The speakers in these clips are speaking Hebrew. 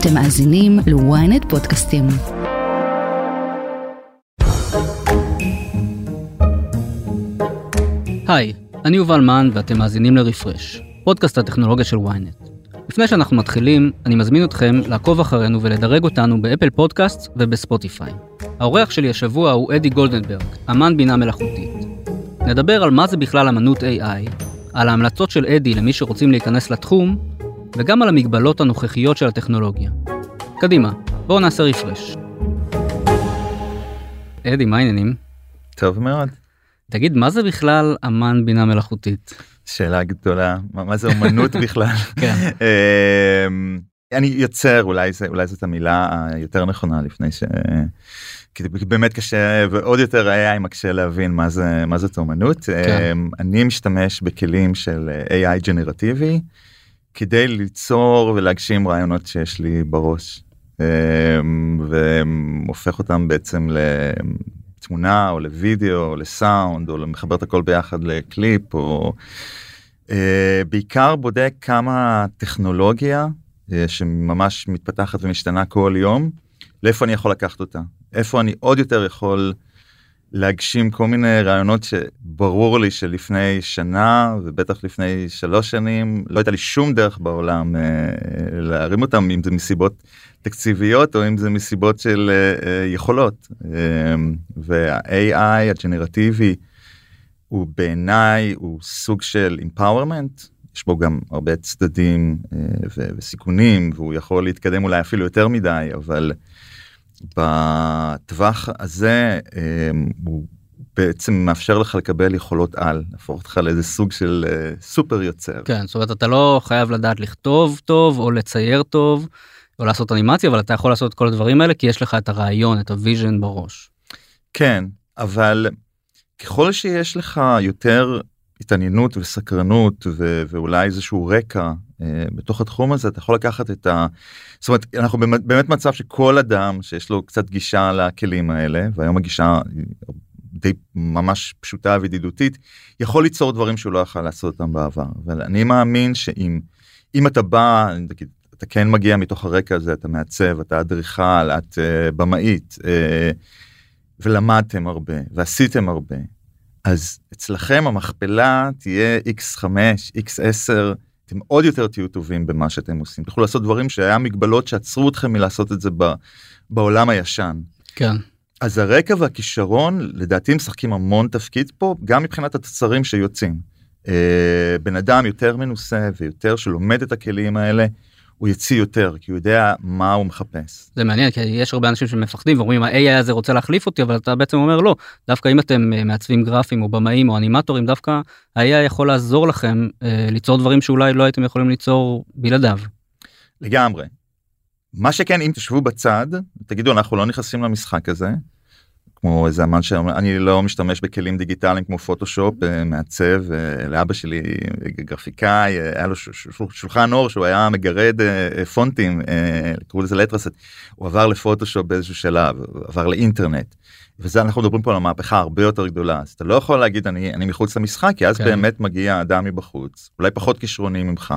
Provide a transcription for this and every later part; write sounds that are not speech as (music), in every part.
אתם מאזינים ל-ynet פודקאסטים. היי, אני יובל מן ואתם מאזינים לרפרש, פודקאסט הטכנולוגיה של ynet. לפני שאנחנו מתחילים, אני מזמין אתכם לעקוב אחרינו ולדרג אותנו באפל פודקאסט ובספוטיפיי. האורח שלי השבוע הוא אדי גולדנברג, אמן בינה מלאכותית. נדבר על מה זה בכלל אמנות AI, על ההמלצות של אדי למי שרוצים להיכנס לתחום, וגם על המגבלות הנוכחיות של הטכנולוגיה. קדימה, בואו נעשה רפרש. אדי, מה העניינים? טוב מאוד. תגיד, מה זה בכלל אמן בינה מלאכותית? שאלה גדולה, מה, מה זה אומנות (laughs) בכלל? כן. אמ, אני יוצר, אולי, זה, אולי זאת המילה היותר נכונה לפני ש... כי באמת קשה ועוד יותר AI מקשה להבין מה זה מה זאת אומנות. כן. אמ, אני משתמש בכלים של AI ג'נרטיבי כדי ליצור ולהגשים רעיונות שיש לי בראש. אמ, והופך אותם בעצם לתמונה או לוידאו או לסאונד או מחבר את הכל ביחד לקליפ או uh, בעיקר בודק כמה טכנולוגיה uh, שממש מתפתחת ומשתנה כל יום לאיפה אני יכול לקחת אותה איפה אני עוד יותר יכול להגשים כל מיני רעיונות שברור לי שלפני שנה ובטח לפני שלוש שנים לא הייתה לי שום דרך בעולם uh, להרים אותם אם זה מסיבות תקציביות או אם זה מסיבות של uh, uh, יכולות uh, וה-AI הג'נרטיבי הוא בעיניי הוא סוג של empowerment יש בו גם הרבה צדדים uh, וסיכונים והוא יכול להתקדם אולי אפילו יותר מדי אבל. בטווח הזה אמ, הוא בעצם מאפשר לך לקבל יכולות על, להפוך אותך לאיזה סוג של אה, סופר יוצר. כן, זאת אומרת אתה לא חייב לדעת לכתוב טוב או לצייר טוב או לעשות אנימציה, אבל אתה יכול לעשות את כל הדברים האלה כי יש לך את הרעיון, את ה vision בראש. כן, אבל ככל שיש לך יותר התעניינות וסקרנות ו- ואולי איזשהו רקע בתוך התחום הזה אתה יכול לקחת את ה... זאת אומרת אנחנו באמת מצב שכל אדם שיש לו קצת גישה לכלים האלה והיום הגישה די ממש פשוטה וידידותית יכול ליצור דברים שהוא לא יכול לעשות אותם בעבר. אבל אני מאמין שאם אם אתה בא נגיד, אתה כן מגיע מתוך הרקע הזה אתה מעצב אתה אדריכל את uh, במאית uh, ולמדתם הרבה ועשיתם הרבה אז אצלכם המכפלה תהיה x5 x10 אתם עוד יותר תהיו טובים במה שאתם עושים תוכלו לעשות דברים שהיה מגבלות שעצרו אתכם מלעשות את זה ב, בעולם הישן. כן. אז הרקע והכישרון לדעתי משחקים המון תפקיד פה גם מבחינת התוצרים שיוצאים. אה, בן אדם יותר מנוסה ויותר שלומד את הכלים האלה הוא יציא יותר כי הוא יודע מה הוא מחפש. זה מעניין כי יש הרבה אנשים שמפחדים ואומרים ה-AI הזה רוצה להחליף אותי אבל אתה בעצם אומר לא דווקא אם אתם אה, מעצבים גרפים או במאים או אנימטורים דווקא ה-AI יכול לעזור לכם אה, ליצור דברים שאולי לא הייתם יכולים ליצור בלעדיו. לגמרי. מה שכן אם תשבו בצד תגידו אנחנו לא נכנסים למשחק הזה כמו איזה אמן שאני לא משתמש בכלים דיגיטליים כמו פוטושופ אה, מעצב אה, לאבא שלי גרפיקאי אה, היה לו שולחן אור שהוא היה מגרד פונטים קראו לזה לטרסט הוא עבר לפוטושופ באיזשהו שלב עבר לאינטרנט. וזה אנחנו מדברים פה על המהפכה הרבה יותר גדולה אז אתה לא יכול להגיד אני אני מחוץ למשחק כי אז כן. באמת מגיע אדם מבחוץ אולי פחות כישרוני ממך.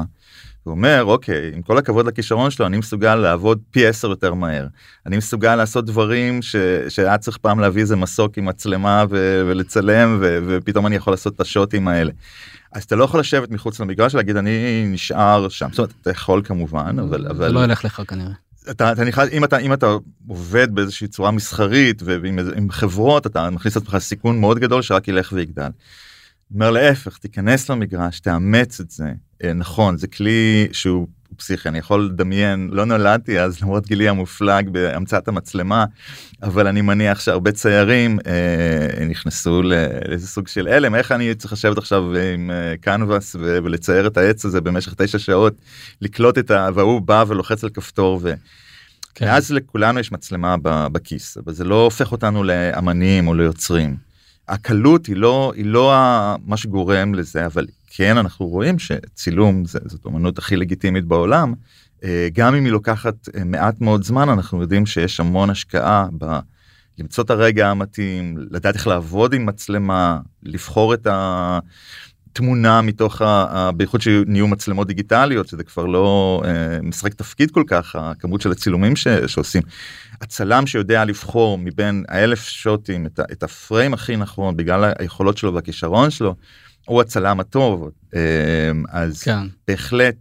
הוא אומר אוקיי עם כל הכבוד לכישרון שלו אני מסוגל לעבוד פי עשר יותר מהר אני מסוגל לעשות דברים ש... שהיה צריך פעם להביא איזה מסוק עם מצלמה ו... ולצלם ו... ופתאום אני יכול לעשות את השוטים האלה. אז אתה לא יכול לשבת מחוץ למגרש ולהגיד אני נשאר שם זאת אומרת אתה יכול כמובן אבל אבל זה לא ילך לך כנראה. אתה, אתה נכנס אם אתה אם אתה עובד באיזושהי צורה מסחרית ועם חברות אתה מכניס את עצמך סיכון מאוד גדול שרק ילך ויגדל. אומר להפך תיכנס למגרש תאמץ את זה אה, נכון זה כלי שהוא פסיכי אני יכול לדמיין לא נולדתי אז למרות גילי המופלג בהמצאת המצלמה אבל אני מניח שהרבה ציירים אה, נכנסו לאיזה סוג של הלם איך אני צריך לשבת עכשיו עם אה, קנבס ולצייר את העץ הזה במשך תשע שעות לקלוט את ה... והוא בא ולוחץ על כפתור ו... כן. אז לכולנו יש מצלמה בכיס אבל זה לא הופך אותנו לאמנים או ליוצרים. הקלות היא לא היא לא מה שגורם לזה אבל כן אנחנו רואים שצילום זה, זאת אומנות הכי לגיטימית בעולם אה, גם אם היא לוקחת אה, מעט מאוד זמן אנחנו יודעים שיש המון השקעה ב... למצוא את הרגע המתאים לדעת איך לעבוד עם מצלמה לבחור את, ה... תמונה מתוך ה... בייחוד שנהיו מצלמות דיגיטליות שזה כבר לא אה, משחק תפקיד כל כך הכמות של הצילומים ש, שעושים. הצלם שיודע לבחור מבין האלף שוטים את, את הפריים הכי נכון בגלל היכולות שלו והכישרון שלו הוא הצלם הטוב אה, אז כן. בהחלט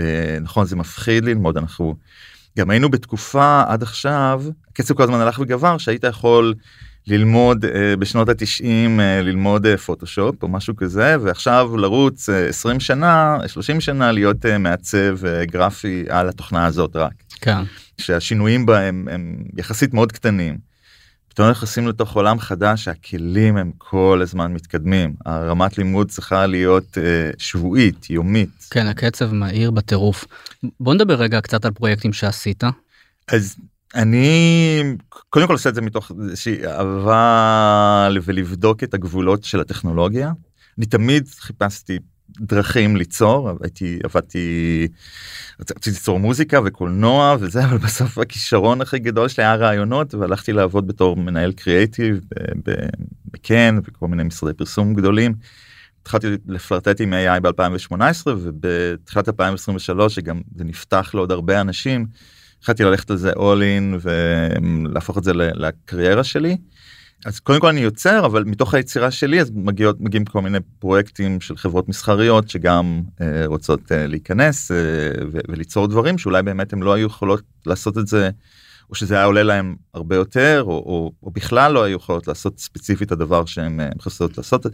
אה, נכון זה מפחיד ללמוד אנחנו גם היינו בתקופה עד עכשיו הקצב כל הזמן הלך וגבר שהיית יכול. ללמוד uh, בשנות התשעים uh, ללמוד פוטושופ או משהו כזה ועכשיו לרוץ uh, 20 שנה 30 שנה להיות מעצב גרפי על התוכנה הזאת רק. כן. שהשינויים בהם הם יחסית מאוד קטנים. פתאום נכנסים לתוך עולם חדש שהכלים הם כל הזמן מתקדמים הרמת לימוד צריכה להיות uh, שבועית יומית. כן הקצב מהיר בטירוף. בוא נדבר רגע קצת על פרויקטים שעשית. אז אני קודם כל עושה את זה מתוך איזושהי אהבה ולבדוק את הגבולות של הטכנולוגיה. אני תמיד חיפשתי דרכים ליצור הייתי עבדתי רציתי ליצור מוזיקה וקולנוע וזה אבל בסוף הכישרון הכי גדול שלי היה רעיונות והלכתי לעבוד בתור מנהל קריאייטיב בקן וכל מיני משרדי פרסום גדולים. התחלתי לפלרטט עם AI ב2018 ובתחילת 2023 שגם זה נפתח לעוד הרבה אנשים. החלטתי ללכת על זה all in ולהפוך את זה לקריירה שלי. אז קודם כל אני יוצר אבל מתוך היצירה שלי אז מגיעות מגיעים כל מיני פרויקטים של חברות מסחריות שגם אה, רוצות אה, להיכנס אה, ו- וליצור דברים שאולי באמת הם לא היו יכולות לעשות את זה או שזה היה עולה להם הרבה יותר או, או, או בכלל לא היו יכולות לעשות ספציפית הדבר שהם אה, חסרות לעשות.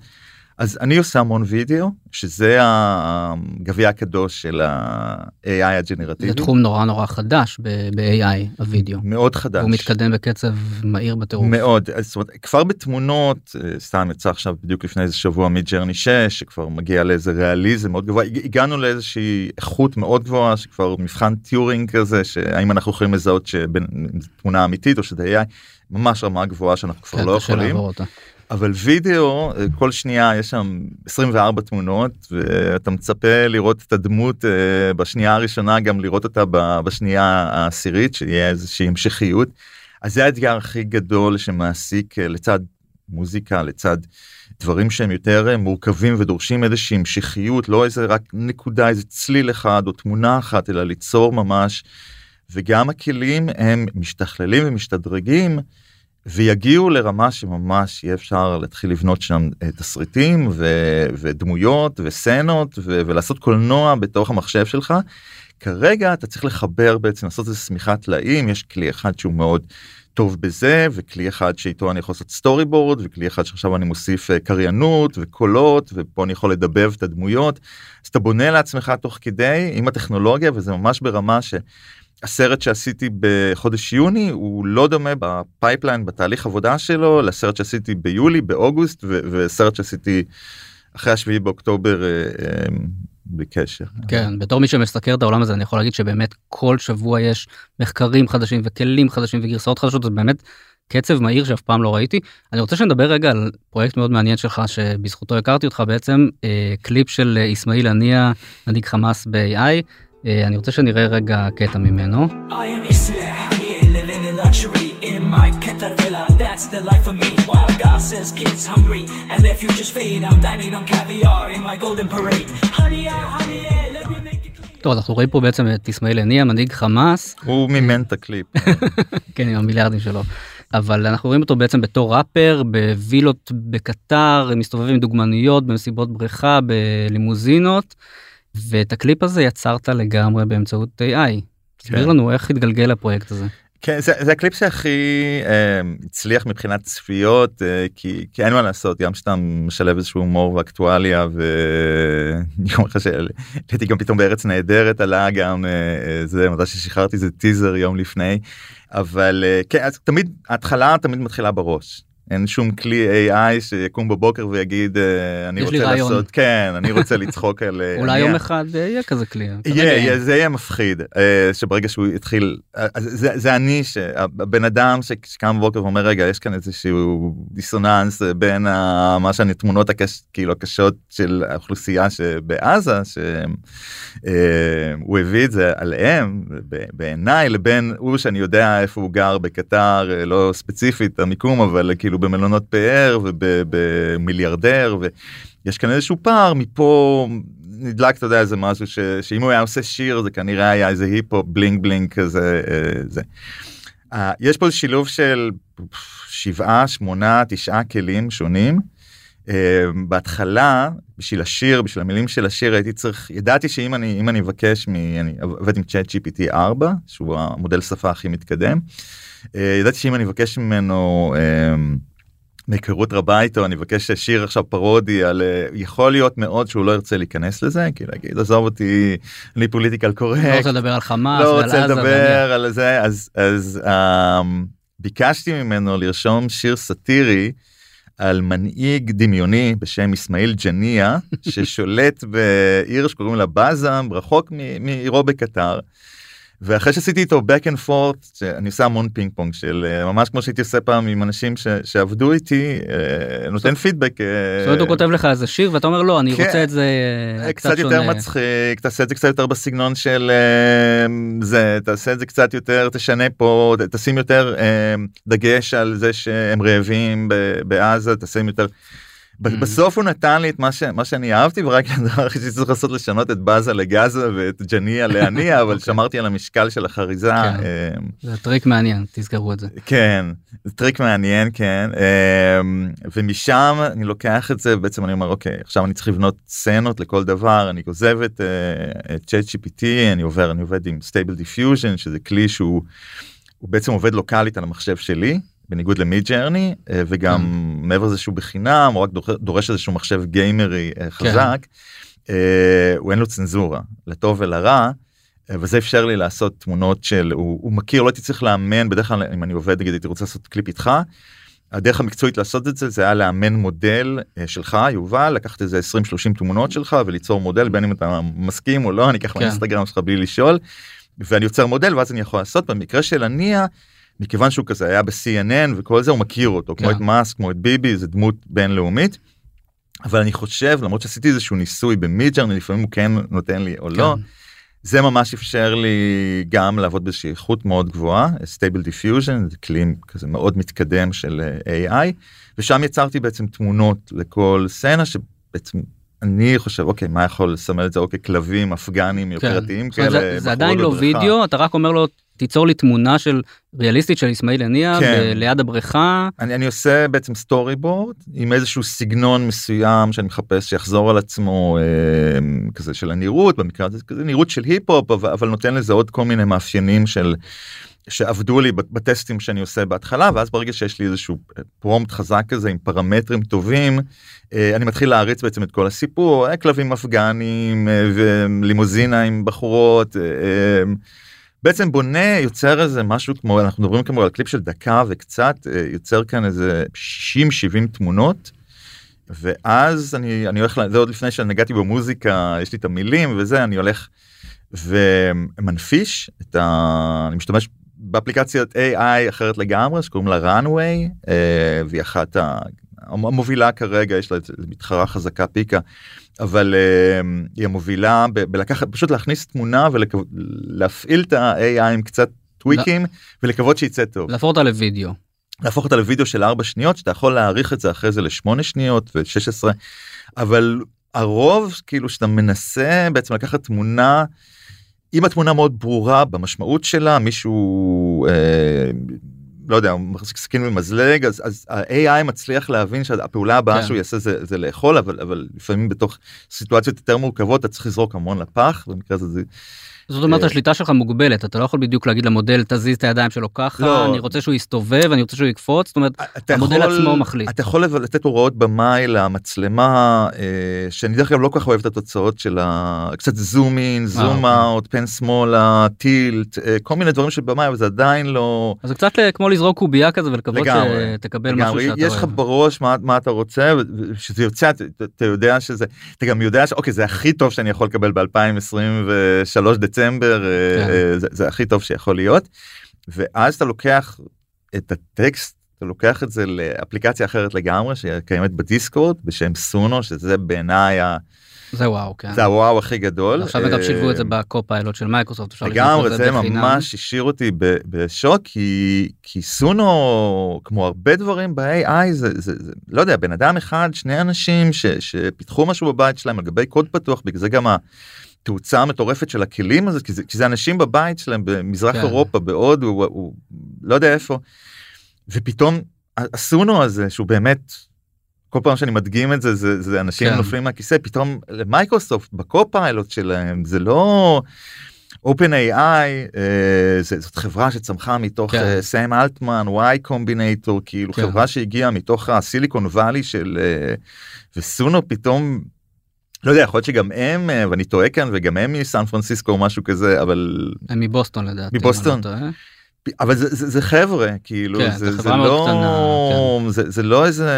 אז אני עושה המון וידאו שזה הגביע הקדוש של ה-AI הג'נרטיבי. זה תחום נורא נורא חדש ב-AI הוידאו. מאוד חדש. הוא מתקדם בקצב מהיר בטירוף. מאוד, זאת אומרת, כבר בתמונות, אה, סתם יצא עכשיו בדיוק לפני איזה שבוע Midjourney 6 שכבר מגיע לאיזה ריאליזם מאוד גבוה, הגענו לאיזושהי איכות מאוד גבוהה שכבר מבחן טיורינג כזה שהאם אנחנו יכולים לזהות שתמונה אמיתית או שזה AI, ממש רמה גבוהה שאנחנו כבר כן, לא יכולים. אבל וידאו אה, כל שנייה יש שם 24 תמונות ואתה מצפה לראות את הדמות אה, בשנייה הראשונה גם לראות אותה בשנייה העשירית שיהיה איזושהי המשכיות. אז זה האתגר הכי גדול שמעסיק אה, לצד מוזיקה לצד דברים שהם יותר מורכבים ודורשים איזושהי המשכיות לא איזה רק נקודה איזה צליל אחד או תמונה אחת אלא ליצור ממש וגם הכלים הם משתכללים ומשתדרגים. ויגיעו לרמה שממש יהיה אפשר להתחיל לבנות שם אה, תסריטים ו- ודמויות וסצנות ולעשות קולנוע בתוך המחשב שלך. כרגע אתה צריך לחבר בעצם לעשות איזה שמיכת טלאים יש כלי אחד שהוא מאוד טוב בזה וכלי אחד שאיתו אני יכול לעשות סטורי בורד וכלי אחד שעכשיו אני מוסיף אה, קריינות וקולות ופה אני יכול לדבב את הדמויות אז אתה בונה לעצמך תוך כדי עם הטכנולוגיה וזה ממש ברמה ש... הסרט שעשיתי בחודש יוני הוא לא דומה ב pipeline בתהליך עבודה שלו לסרט שעשיתי ביולי באוגוסט וסרט שעשיתי אחרי השביעי באוקטובר אה, אה, בקשר. כן בתור מי שמסקר את העולם הזה אני יכול להגיד שבאמת כל שבוע יש מחקרים חדשים וכלים חדשים וגרסאות חדשות זה באמת קצב מהיר שאף פעם לא ראיתי אני רוצה שנדבר רגע על פרויקט מאוד מעניין שלך שבזכותו הכרתי אותך בעצם אה, קליפ של אסמאעיל הנייה מנהיג חמאס ב-AI. אה, אני רוצה שנראה רגע קטע ממנו. טוב אנחנו רואים פה בעצם את אסמאעיל הנייה מנהיג חמאס. הוא מימן את הקליפ. (laughs) כן עם המיליארדים שלו. אבל אנחנו רואים אותו בעצם בתור ראפר בווילות בקטר מסתובב עם דוגמניות במסיבות בריכה בלימוזינות. ואת הקליפ הזה יצרת לגמרי באמצעות AI. תסביר כן. לנו איך התגלגל הפרויקט הזה. כן זה, זה הקליפ שהכי אה, הצליח מבחינת צפיות אה, כי, כי אין מה לעשות גם שאתה משלב איזשהו הומור ואקטואליה ואני אומר לך שהייתי גם פתאום בארץ נהדרת עלה גם אה, אה, זה מתי ששחררתי זה טיזר יום לפני אבל אה, כן אז תמיד ההתחלה תמיד מתחילה בראש אין שום כלי AI שיקום בבוקר ויגיד אה, אני רוצה לעשות כן אני רוצה לצחוק על אה, אולי יום אחד אה, יהיה כזה כלי יהיה זה יהיה מפחיד שברגע שהוא יתחיל זה, זה אני שהבן אדם שקם בבוקר ואומר רגע יש כאן איזשהו דיסוננס בין מה שאני תמונות הקש, כאילו הקשות של האוכלוסייה שבעזה שהוא הביא את זה עליהם בעיניי לבין הוא שאני יודע איפה הוא גר בקטר לא ספציפית המיקום אבל כאילו במלונות פאר ובמיליארדר ויש כאן איזשהו פער מפה נדלק אתה יודע איזה משהו ש, שאם הוא היה עושה שיר זה כנראה היה איזה היפו בלינג בלינג כזה אה, זה. Uh, יש פה שילוב של שבעה שמונה תשעה כלים שונים. Uh, בהתחלה בשביל השיר בשביל המילים של השיר הייתי צריך ידעתי שאם אני אם אני אבקש מ... אני עובד עם צ'אט gpt 4 שהוא המודל שפה הכי מתקדם. Uh, ידעתי שאם אני אבקש ממנו. Uh, מהיכרות רבה איתו אני מבקש שיר עכשיו פרודי על אה, יכול להיות מאוד שהוא לא ירצה להיכנס לזה כי להגיד עזוב אותי אני political correct לא רוצה לדבר על חמאס לא רוצה לדבר על זה אז אז um, ביקשתי ממנו לרשום שיר סאטירי על מנהיג דמיוני בשם אסמאעיל ג'ניה ששולט בעיר שקוראים לה באזה רחוק מעירו בקטר. ואחרי שעשיתי איתו back and forth אני עושה המון פינג פונג של אה, ממש כמו שהייתי עושה פעם עם אנשים ש, שעבדו איתי אה, נותן פידבק. אה, זאת אומרת הוא כותב לך איזה שיר ואתה אומר לא אני כן, רוצה את זה קצת יותר מצחיק תעשה את זה קצת יותר בסגנון של זה תעשה את זה קצת יותר תשנה פה תשים יותר דגש על זה שהם רעבים בעזה תשים יותר. Mm-hmm. בסוף הוא נתן לי את מה, ש, מה שאני אהבתי ורק (laughs) הדבר הכי שצריך לעשות לשנות את באזה לגאזה ואת ג'ניה לעניה (laughs) אבל. אוקיי. שמרתי על המשקל של החריזה. כן. אמ, זה טריק מעניין תזכרו את זה. כן זה טריק מעניין כן אמ, ומשם אני לוקח את זה בעצם אני אומר אוקיי עכשיו אני צריך לבנות סצנות לכל דבר אני עוזב את צ'אט uh, GPT אני עובר אני עובד עם סטייבל דיפיוז'ן שזה כלי שהוא בעצם עובד locally ית על המחשב שלי בניגוד למיד ג'רני אה, וגם mm. מעבר לזה שהוא בחינם הוא רק דורש איזשהו מחשב גיימרי אה, כן. חזק. כן. הוא אין לו צנזורה לטוב ולרע. וזה אפשר לי לעשות תמונות של הוא, הוא מכיר לא הייתי צריך לאמן בדרך כלל אם אני עובד נגיד הייתי רוצה לעשות קליפ איתך. הדרך המקצועית לעשות את זה זה היה לאמן מודל שלך יובל לקחת איזה 20-30 תמונות שלך וליצור מודל בין אם אתה מסכים או לא אני אקח כן. מהאינסטגרם שלך בלי לשאול. ואני יוצר מודל ואז אני יכול לעשות במקרה של הנייה מכיוון שהוא כזה היה ב-CNN וכל זה הוא מכיר אותו כמו את מאסק כמו את ביבי זה דמות בינלאומית. אבל אני חושב למרות שעשיתי איזשהו ניסוי במידג'רני לפעמים הוא כן נותן לי או לא, כן. זה ממש אפשר לי גם לעבוד באיזושהי איכות מאוד גבוהה סטייבל דיפיוז'ן זה כלי כזה מאוד מתקדם של AI ושם יצרתי בעצם תמונות לכל סצנה שבעצם אני חושב אוקיי מה יכול לסמל את זה אוקיי כלבים אפגנים כן. יוקרתיים כאלה זה, זה עדיין לא וידאו אתה רק אומר לו תיצור לי תמונה של ריאליסטית של אסמאעיל הנייה כן. ליד הבריכה. אני, אני עושה בעצם storyboard עם איזשהו סגנון מסוים שאני מחפש שיחזור על עצמו אה, כזה של הנראות במקרה הזה כזה נראות של היפ-הופ אבל, אבל נותן לזה עוד כל מיני מאפיינים של שעבדו לי בטסטים שאני עושה בהתחלה ואז ברגע שיש לי איזשהו prompt חזק כזה עם פרמטרים טובים אה, אני מתחיל להריץ בעצם את כל הסיפור אה, כלבים אפגנים אה, ולימוזינה עם בחורות. בעצם בונה יוצר איזה משהו כמו אנחנו מדברים כמו על קליפ של דקה וקצת יוצר כאן איזה 60 70 תמונות. ואז אני אני הולך זה עוד לפני שנגעתי במוזיקה יש לי את המילים וזה אני הולך ומנפיש את ה... אני משתמש באפליקציית AI אחרת לגמרי שקוראים לה runway והיא אחת המובילה כרגע יש לה מתחרה חזקה פיקה אבל uh, היא המובילה בלקחת פשוט להכניס תמונה ולהפעיל את ה-AI עם קצת טוויקים לא. ולקוות שיצא טוב. להפוך אותה לוידאו. להפוך אותה לוידאו של 4 שניות שאתה יכול להעריך את זה אחרי זה ל-8 שניות ו-16 אבל הרוב כאילו שאתה מנסה בעצם לקחת תמונה. אם התמונה מאוד ברורה במשמעות שלה מישהו אה, לא יודע, מחזיק סכין במזלג, אז, אז ה-AI מצליח להבין שהפעולה הבאה כן. שהוא יעשה זה, זה לאכול, אבל, אבל לפעמים בתוך סיטואציות יותר מורכבות אתה צריך לזרוק המון לפח, במקרה הזה זה זאת אומרת השליטה שלך מוגבלת אתה לא יכול בדיוק להגיד למודל תזיז את הידיים שלו ככה לא. אני רוצה שהוא יסתובב אני רוצה שהוא יקפוץ זאת אומרת המודל יכול, עצמו מחליט. אתה יכול לתת הוראות במאי למצלמה אה, שאני דרך אגב לא כל כך אוהב את התוצאות של ה... קצת זום אין זום אאוט פן שמאלה טילט אה, כל מיני דברים שבמאי אבל זה עדיין לא. אז זה קצת כמו לזרוק קובייה כזה ולקוות שתקבל משהו שאתה. יש לך בראש מה, מה אתה רוצה שזה יוצא אתה יודע שזה אתה גם יודע שאוקיי זה הכי טוב שאני יכול לקבל ב2023 דצמבר. דצמבר אה, כן. אה, זה, זה הכי טוב שיכול להיות ואז אתה לוקח את הטקסט אתה לוקח את זה לאפליקציה אחרת לגמרי שקיימת בדיסקורד בשם סונו שזה בעיניי זה וואו, כן. זה הוואו הכי גדול. עכשיו גם אה, שילבו את זה בקופיילוט של מייקרוסופט, אפשר לגמרי זה. ממש השאיר אותי בשוק כי כי סונו כמו הרבה דברים ב-AI זה, זה, זה לא יודע בן אדם אחד שני אנשים ש, שפיתחו משהו בבית שלהם על גבי קוד פתוח בגלל זה גם התאוצה המטורפת של הכלים הזה כי זה, כי זה אנשים בבית שלהם במזרח כן. אירופה בהודו הוא, הוא לא יודע איפה ופתאום הסונו הזה שהוא באמת. כל פעם שאני מדגים את זה זה, זה אנשים כן. נופלים מהכיסא פתאום למייקרוסופט בקו-פיילוט שלהם זה לא OpenAI אה, זאת חברה שצמחה מתוך כן. אה, סאם אלטמן וואי קומבינטור כאילו כן. חברה שהגיעה מתוך הסיליקון וואלי של אה, וסונו פתאום. לא יודע יכול להיות שגם הם אה, ואני טועה כאן וגם הם מסן פרנסיסקו או משהו כזה אבל הם מבוסטון לדעתי. מבוסטון. לא. אבל זה, זה, זה חבר'ה כאילו כן, זה, זה מאוד לא קטנה, זה, זה לא איזה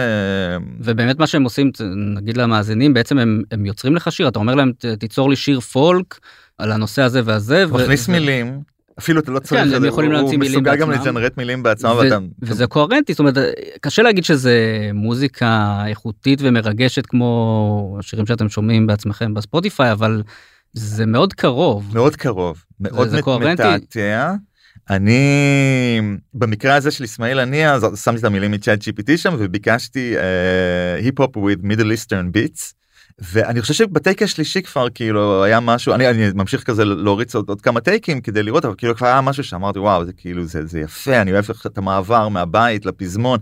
ובאמת מה שהם עושים, נגיד למאזינים, בעצם הם, הם יוצרים לך שיר, אתה אומר להם "ת- תיצור לי שיר פולק על הנושא הזה והזה. מכניס ו- מילים אפילו אתה לא צריך כן, הם יכולים הוא- להמציא הוא מילים מסוגל גם בעצמם. לג'נרט מילים בעצמם ואתה וזה קוהרנטי, זאת אומרת, קשה להגיד שזה מוזיקה איכותית ומרגשת כמו השירים שאתם שומעים בעצמכם בספוטיפיי, אבל זה מאוד קרוב. מאוד קרוב מאוד. מתעתע. אני במקרה הזה של אסמאעיל הנייה שמתי את המילים מצ'אט gpt שם וביקשתי היפ-הופ with middle eastern beats. ואני חושב שבטייק השלישי כבר כאילו היה משהו אני, אני ממשיך כזה להוריץ עוד, עוד כמה טייקים כדי לראות אבל כאילו כבר היה משהו שאמרתי וואו זה כאילו זה, זה יפה אני אוהב את המעבר מהבית לפזמון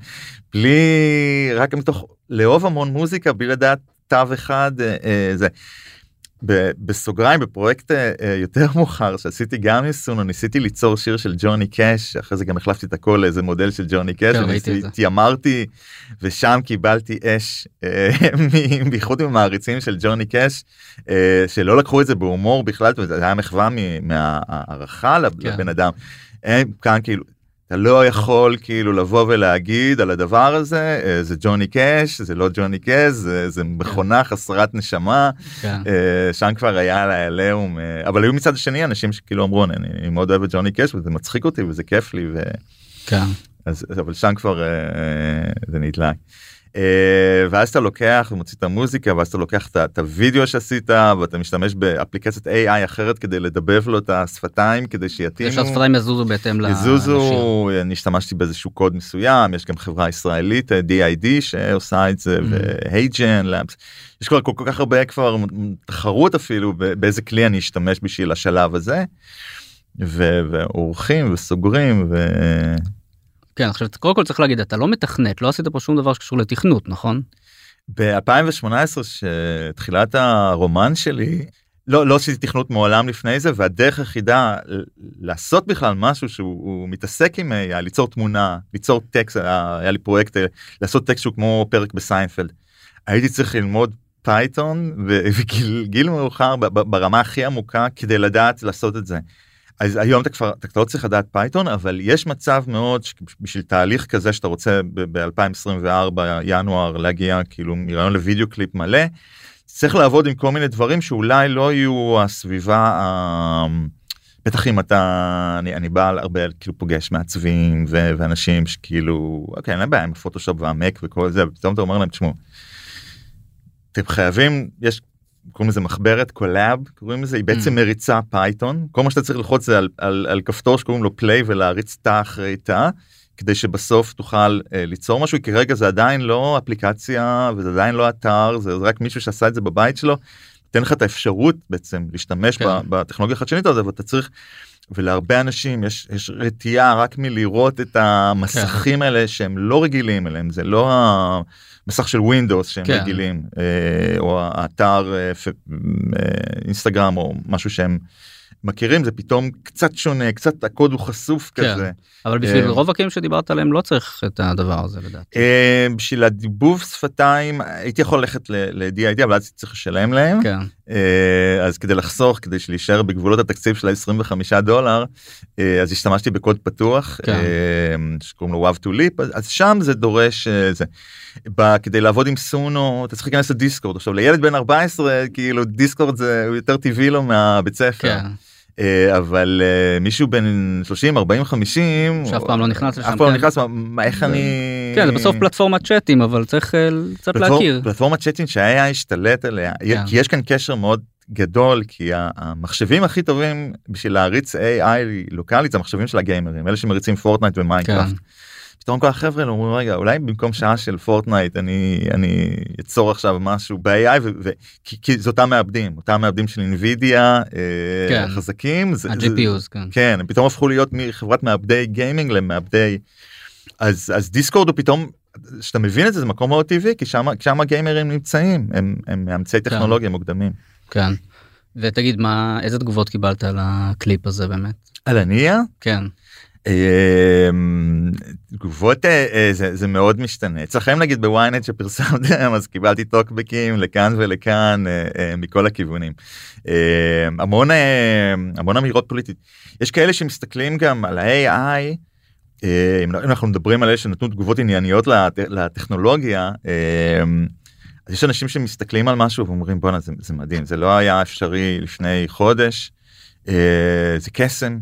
בלי רק מתוך לאהוב המון מוזיקה בלי לדעת תו אחד אה, אה, זה. בסוגריים בפרויקט אה, אה, יותר (laughs) מאוחר שעשיתי גם סונו ניסיתי ליצור שיר של ג'וני קאש אחרי זה גם החלפתי את הכל לאיזה מודל של ג'וני קאש כן. התיימרתי ושם קיבלתי אש אה, (laughs) בייחוד עם המעריצים של ג'וני קאש שלא לקחו את זה בהומור בכלל זה היה מחווה מהערכה כן. לבן אדם. הם כאן כאילו אתה לא יכול כאילו לבוא ולהגיד על הדבר הזה אה, זה ג'וני קאש זה לא ג'וני קאש זה, זה מכונה חסרת נשמה כן. אה, שם כבר היה על העליהום אה, אבל היו מצד שני אנשים שכאילו אמרו אני, אני מאוד אוהב את ג'וני קאש וזה מצחיק אותי וזה כיף לי ו... כן. אז אבל שם כבר זה נדלק. אה, ואז אתה לוקח ומוציא את המוזיקה ואז אתה לוקח את את הוידאו שעשית ואתה משתמש באפליקציית AI אחרת כדי לדבב לו את השפתיים כדי שיתאימו. שהשפתיים יזוזו בהתאם ל- לשיר. יזוזו אני השתמשתי באיזשהו קוד מסוים יש גם חברה ישראלית אה, DID שעושה את זה Mm. והייג'ן לאפס יש כבר כל כך הרבה כבר תחרות אפילו באיזה כלי אני אשתמש בשביל השלב הזה. ועורכים וסוגרים ו... כן, עכשיו קודם כל צריך להגיד, אתה לא מתכנת, לא עשית פה שום דבר שקשור לתכנות, נכון? ב-2018 שתחילת הרומן שלי לא לא עשיתי תכנות מעולם לפני זה והדרך היחידה לעשות בכלל משהו שהוא הוא מתעסק עם AI ליצור תמונה ליצור טקסט היה, היה לי פרויקט אה, לעשות טקסט שהוא כמו פרק בסיינפלד. הייתי צריך ללמוד פייתון ו- (laughs) וגיל גיל מאוחר ברמה הכי עמוקה כדי לדעת לעשות את זה. אז היום אתה כבר אתה לא צריך לדעת פייתון אבל יש מצב מאוד בשביל תהליך כזה שאתה רוצה ב-2024 ינואר להגיע כאילו מרעיון לוידאו קליפ מלא. צריך לעבוד עם כל מיני דברים שאולי לא יהיו הסביבה ה... בטח אם אתה אני, אני בא הרבה כאילו פוגש מעצבים ו- ואנשים שכאילו אוקיי אין להם בעיה עם הפוטושופ והמק וכל זה ופתאום אתה אומר להם תשמעו. אתם חייבים יש קוראים לזה מחברת קולאב קוראים לזה היא בעצם Mm. מריצה פייתון כל מה שאתה צריך ללחוץ זה על, על, על כפתור שקוראים לו play ולהריץ תא אחרי תא כדי שבסוף תוכל אה, ליצור משהו כי כרגע זה עדיין לא אפליקציה וזה עדיין לא אתר זה רק מישהו שעשה את זה בבית שלו. תן לך את האפשרות בעצם להשתמש כן. כן. בטכנולוגיה החדשנית הזאת ואתה צריך. ולהרבה אנשים יש, יש רתיעה רק מלראות את המסכים כן. האלה שהם לא רגילים אליהם זה לא המסך של ווינדוס שהם כן. רגילים אה, או האתר אה, פ, אה, אינסטגרם או משהו שהם מכירים זה פתאום קצת שונה קצת הקוד הוא חשוף כן. כזה. אבל בשביל אה, רוב הכלים שדיברת עליהם לא צריך את הדבר הזה לדעתי. אה, בשביל הדיבוב שפתיים הייתי יכול ללכת ל-DID אבל אז צריך לשלם להם כן. אה, אז כדי לחסוך כדי להישאר בגבולות התקציב של ה-25 דולר אה, אז השתמשתי בקוד פתוח כן. אה, שקוראים לו Wav to Leap אז- אז שם זה דורש אה, זה. ב- כדי לעבוד עם סונו אתה צריך להיכנס לדיסקורד עכשיו לילד בן 14 כאילו דיסקורד זה יותר טבעי לו מהבית ספר כן. אה, אבל אה, מישהו בן 30 40 50 שאף פעם לא נכנס לשם, אף פעם לא כן. נכנס מה- איך אני כן זה בסוף פלטפורמת צ'אטים אבל צריך אה, קצת להכיר. פלטפורמת צ'אטים שה-AI השתלט עליה כן. כי יש כאן קשר מאוד גדול כי המחשבים הכי טובים בשביל להריץ AI לוקאלית זה המחשבים של הגיימרים אלה שמריצים פורטנייט ומיינקראפט. כן. פתאום כל החבר'ה האלה אומרים רגע אולי במקום שעה של פורטנייט אני אני אצור עכשיו משהו ב-AI ו- ו- כי, כי זה אותם מעבדים אותם מעבדים של אינווידיה כן. חזקים זה, זה, ה-GPUs כן. כן הם פתאום הפכו להיות מחברת מעבדי גיימינג למעבדי אז אז דיסקורד הוא פתאום שאתה מבין את זה זה מקום מאוד טבעי כי שם שם הגיימרים נמצאים הם הם מאמצי טכנולוגיה מוקדמים. כן. ותגיד מה איזה תגובות קיבלת על הקליפ הזה באמת. על הנייה כן. אמ, תגובות אה, אה, זה, מאוד משתנה אצלכם נגיד בוויינט שפרסמתם (laughs) אז קיבלתי טוקבקים לכאן ולכאן אה, מכל הכיוונים. אה, המון המון אמירות פוליטית יש כאלה שמסתכלים גם על ה-AI. אה, אם אנחנו מדברים על אלה שנתנו תגובות ענייניות לט- לטכנולוגיה אה, אז יש אנשים שמסתכלים על משהו ואומרים בואנה זה, זה מדהים זה לא היה אפשרי לפני חודש זה קסם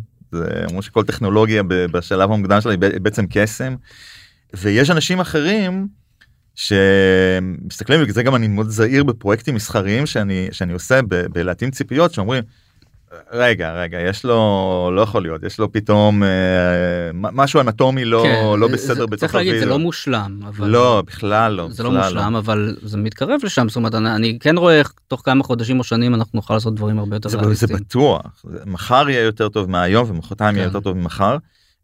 אמרו שכל טכנולוגיה בשלב המוקדם שלה היא בעצם קסם. ויש אנשים אחרים שמסתכלים ובגלל זה גם אני מאוד זהיר בפרויקטים מסחריים שאני שאני עושה בלהתאים ציפיות שאומרים רגע רגע יש לו לא יכול להיות יש לו פתאום אה, משהו אנטומי לא כן, לא זה- בסדר זה- בתוך צריך להגיד זה. לא מושלם אבל לא בכלל לא זה לא בכלל מושלם אבל זה מתקרב לשם זאת אומרת אני, אני כן רואה איך תוך כמה חודשים או שנים אנחנו נוכל לעשות דברים הרבה יותר זה, זה. בטוח מחר יהיה יותר טוב מהיום ומחרתיים יהיה כן. יותר טוב ממחר.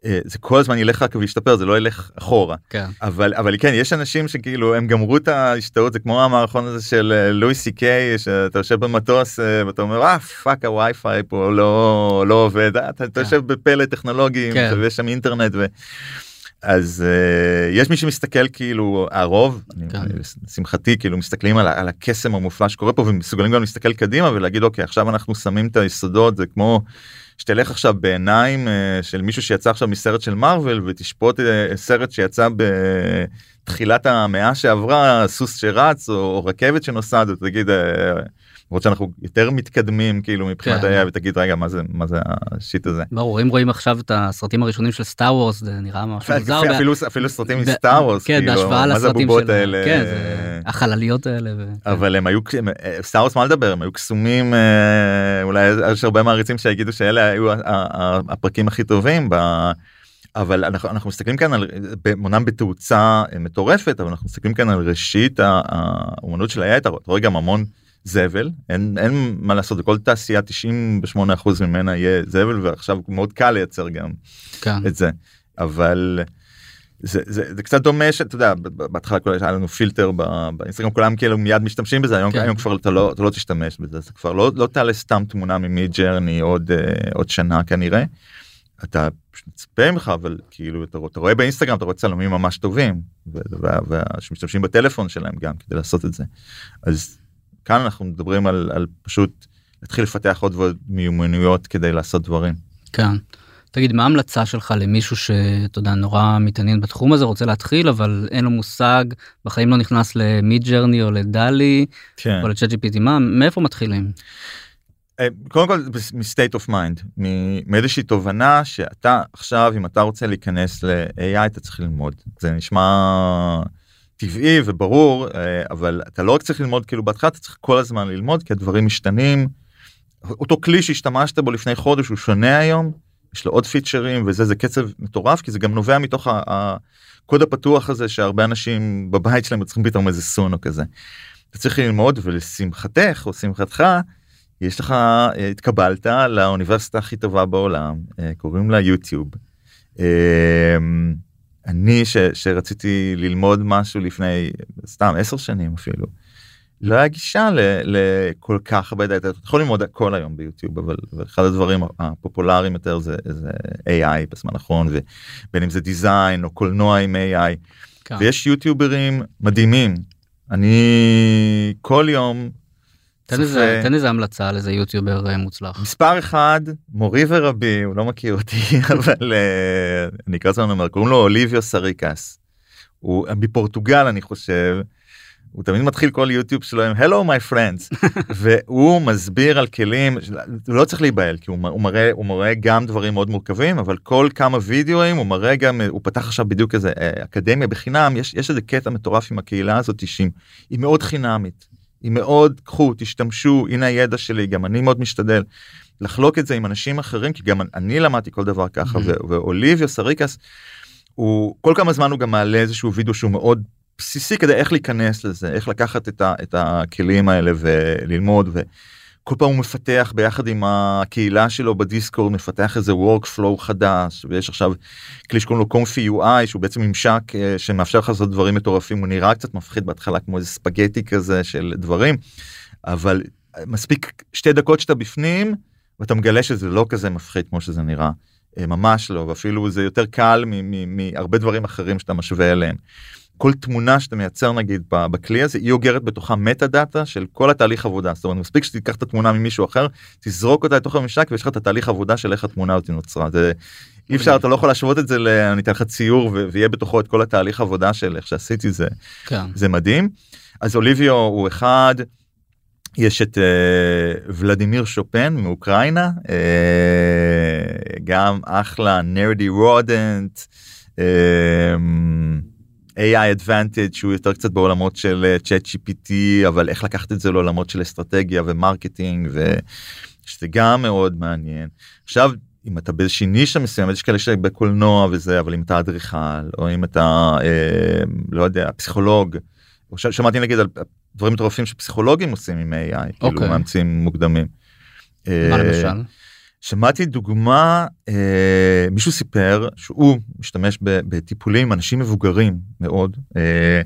אה, זה כל הזמן ילך רק וישתפר זה לא ילך אחורה כן. אבל אבל כן יש אנשים שכאילו הם גמרו את ההשתאות זה כמו המערכון הזה של אה, לואי סי קיי שאתה יושב במטוס אה, ואתה אומר אה fuck ה Wi-Fi פה לא לא עובד אתה, אתה כן. יושב בפלט טכנולוגי כן. ויש שם אינטרנט ו... אז uh, יש מי שמסתכל כאילו הרוב אני- כן. לשמחתי כאילו מסתכלים על, על הקסם המופלא שקורה פה ומסוגלים גם להסתכל קדימה ולהגיד אוקיי עכשיו אנחנו שמים את היסודות זה כמו שתלך עכשיו בעיניים uh, של מישהו שיצא עכשיו מסרט של מארוול ותשפוט uh, סרט שיצא בתחילת המאה שעברה סוס שרץ או, רכבת שנוסעת ותגיד uh, למרות שאנחנו יותר מתקדמים כאילו מבחינת כן. ה-AI ותגיד רגע מה זה מה זה השיט הזה. ברור אם רואים עכשיו את הסרטים הראשונים של סטאר וורס זה נראה משהו (laughs) מוזר. אפילו אפילו סרטים ב- מסטאר וורס כן כאילו, בהשוואה מה זה הבובות של האלה כן, זה- החלליות האלה. ו- אבל הם היו סטאר וורס מה לדבר הם היו קסומים אה, אולי יש הרבה מעריצים שיגידו שאלה היו הפרקים הכי טובים ב... אבל אנחנו, אנחנו מסתכלים כאן על אמנם בתאוצה אה, מטורפת אבל אנחנו מסתכלים כאן על ראשית האומנות של ה-AI אתה רואה גם המון זבל אין אין מה לעשות בכל תעשייה 98% ממנה יהיה זבל ועכשיו מאוד קל לייצר גם כן. את זה אבל זה, זה, זה קצת דומה שאתה יודע בהתחלה כל- היה לנו פילטר באינסטגרם כולם כאילו מיד משתמשים בזה היום, כן. היום כבר אתה לא, אתה לא תשתמש בזה זה כבר לא, לא תעלה סתם תמונה ממיד ג'רני עוד אה, עוד שנה כנראה. אתה מצפה ממך אבל כאילו אתה, אתה רואה באינסטגרם אתה רואה צלמים ממש טובים ו- וה- ושמשתמשים בטלפון שלהם גם כדי לעשות את זה. אז כאן אנחנו מדברים על, על פשוט להתחיל לפתח עוד ועוד מיומנויות כדי לעשות דברים. כן. תגיד מה ההמלצה שלך למישהו שאתה יודע נורא מתעניין בתחום הזה רוצה להתחיל אבל אין לו מושג בחיים לא נכנס למיד ג'רני או לדלי כן. או לצ'אט GPT מה מאיפה מתחילים. אה, קודם כל מ-state of mind מאיזושהי תובנה שאתה עכשיו אם אתה רוצה להיכנס ל-AI אתה צריך ללמוד זה נשמע טבעי וברור אה, אבל אתה לא רק צריך ללמוד כאילו בהתחלה אתה צריך כל הזמן ללמוד כי הדברים משתנים. אותו כלי שהשתמשת בו לפני חודש הוא שונה היום יש לו עוד פיצ'רים וזה זה קצב מטורף כי זה גם נובע מתוך הקוד הפתוח הזה שהרבה אנשים בבית שלהם צריכים פתאום איזה סון או כזה. אתה צריך ללמוד ולשמחתך או שמחתך יש לך אה, התקבלת לאוניברסיטה הכי טובה בעולם אה, קוראים לה יוטיוב. אני ש, שרציתי ללמוד משהו לפני סתם עשר שנים אפילו. לא היה גישה לכל כך הרבה דאטה אתה יכול ללמוד הכל היום ביוטיוב אבל אחד הדברים הפופולריים יותר זה, זה AI בזמן האחרון ובין אם זה דיזיין או קולנוע עם AI כן. ויש יוטיוברים מדהימים אני כל יום תן איזה, תן איזה המלצה על איזה יוטיובר אה, מוצלח. מספר אחד מורי ורבי הוא לא מכיר אותי (laughs) אבל אה, אני אקרא לזה אומר קוראים לו אוליביו סריקס. הוא מפורטוגל אני חושב. הוא תמיד מתחיל כל יוטיוב שלו עם hello my friends (laughs) והוא מסביר על כלים הוא לא צריך להיבהל כי הוא, מראה הוא מראה גם דברים מאוד מורכבים אבל כל כמה וידאוים הוא מראה גם הוא פתח עכשיו בדיוק איזה אה, אקדמיה בחינם יש יש איזה קטע מטורף עם הקהילה הזאת שהיא היא מאוד חינמית היא מאוד קחו תשתמשו הנה הידע שלי גם אני מאוד משתדל לחלוק את זה עם אנשים אחרים כי גם אני למדתי כל דבר ככה mm-hmm. ואוליביה סריקס. הוא כל כמה זמן הוא גם מעלה איזשהו וידאו שהוא מאוד בסיסי כדי איך להיכנס לזה איך לקחת את, ה, את הכלים האלה וללמוד וכל פעם הוא מפתח ביחד עם הקהילה שלו בדיסקורד מפתח איזה workflow חדש ויש עכשיו כלי שקוראים לו קומפי UI שהוא בעצם ממשק אה, שמאפשר לך לעשות דברים מטורפים הוא נראה קצת מפחיד בהתחלה כמו איזה ספגטי כזה של דברים אבל מספיק שתי דקות שאתה בפנים ואתה מגלה שזה לא כזה מפחיד כמו שזה נראה. אה, ממש לא ואפילו זה יותר קל מהרבה דברים אחרים שאתה משווה אליהם. כל תמונה שאתה מייצר נגיד בכלי הזה היא אוגרת בתוכה מטה דאטה של כל התהליך עבודה זאת אומרת מספיק שתיקח את התמונה ממישהו אחר תזרוק אותה לתוך הממשק ויש לך את התהליך עבודה של איך התמונה הזאת נוצרה זה אי אפשר אתה לא יכול להשוות את זה ל... אני אתן לך ציור ויהיה בתוכו את כל התהליך עבודה של איך שעשיתי זה כן. זה מדהים אז אוליביו הוא אחד. יש את uh, ולדימיר שופן מאוקראינה uh, גם אחלה Nerdy Rodent. Uh, AI Advantage שהוא יותר קצת בעולמות של צ'אט GPT אבל איך לקחת את זה לעולמות של אסטרטגיה ו marketing ושזה גם מאוד מעניין. עכשיו אם אתה באיזושהי נישה מסוימת יש כאלה שבקולנוע וזה אבל אם אתה אדריכל או אם אתה אה, לא יודע פסיכולוג. שמעתי נגיד על דברים מטורפים שפסיכולוגים עושים עם AI okay. כאילו אוקיי. מאמצים מוקדמים. מה אה, למשל? שמעתי דוגמה אה, מישהו סיפר שהוא משתמש בטיפולים אנשים מבוגרים מאוד אה,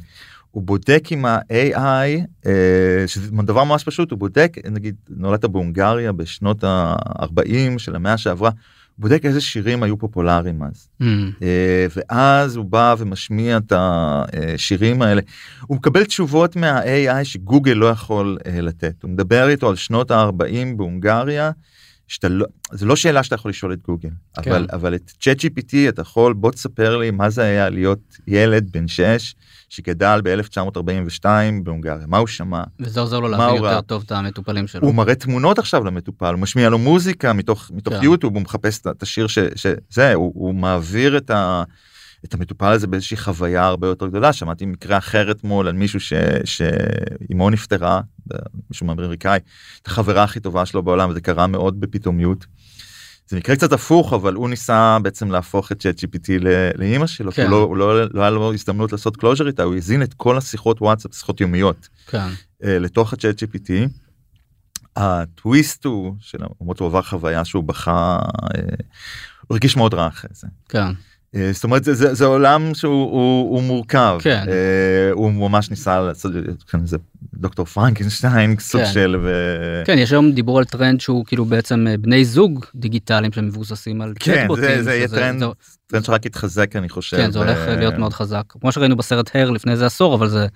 הוא בודק עם ה-AI אה, שזה דבר ממש פשוט הוא בודק נגיד נולדת בהונגריה בשנות ה-40 של המאה שעברה. בודק איזה שירים היו פופולריים אז mm. אה, ואז הוא בא ומשמיע את השירים האלה הוא מקבל תשובות מה-AI שגוגל לא יכול אה, לתת הוא מדבר איתו על שנות ה-40 בהונגריה. שאתה לא זה לא שאלה שאתה יכול לשאול את גוגל כן. אבל אבל את צ'אט gpt אתה יכול בוא תספר לי מה זה היה להיות ילד בן 6 שגדל ב1942 בהונגריה מה הוא שמע וזה עוזר לו להבין יותר טוב את המטופלים שלו הוא מראה תמונות עכשיו למטופל הוא משמיע לו מוזיקה מתוך מתוך כן. יוטיוב הוא מחפש את השיר שזה הוא, הוא מעביר את ה... את המטופל הזה באיזושהי חוויה הרבה יותר גדולה שמעתי מקרה אחר אתמול על מישהו שאימו נפטרה מישהו אמריקאי את החברה הכי טובה שלו בעולם זה קרה מאוד בפתאומיות. זה מקרה קצת הפוך אבל הוא ניסה בעצם להפוך את צ'אט gpt לאימא שלו כן. לא, לא, לא היה לו הזדמנות לעשות closure איתה הוא הזין את כל השיחות וואטסאפ שיחות יומיות כן. אה, לתוך הצ'אט gpt. הטוויסט הוא שלמרות הוא עבר חוויה שהוא בכה אה, הוא הרגיש מאוד רע אחרי זה. כן. אה, זאת אומרת זה, זה, זה עולם שהוא הוא, הוא מורכב כן. uh, הוא ממש ניסה לעשות כאן זה דוקטור פרנקנשטיין סוג כן. של ו... כן יש היום דיבור על טרנד שהוא כאילו בעצם אה, בני זוג דיגיטליים שמבוססים על כן צ'טבוטים, זה, זה יהיה טרנד, זה... טרנד שרק יתחזק אני חושב כן זה הולך להיות מאוד חזק כמו שראינו בסרט הר לפני איזה עשור אבל זה.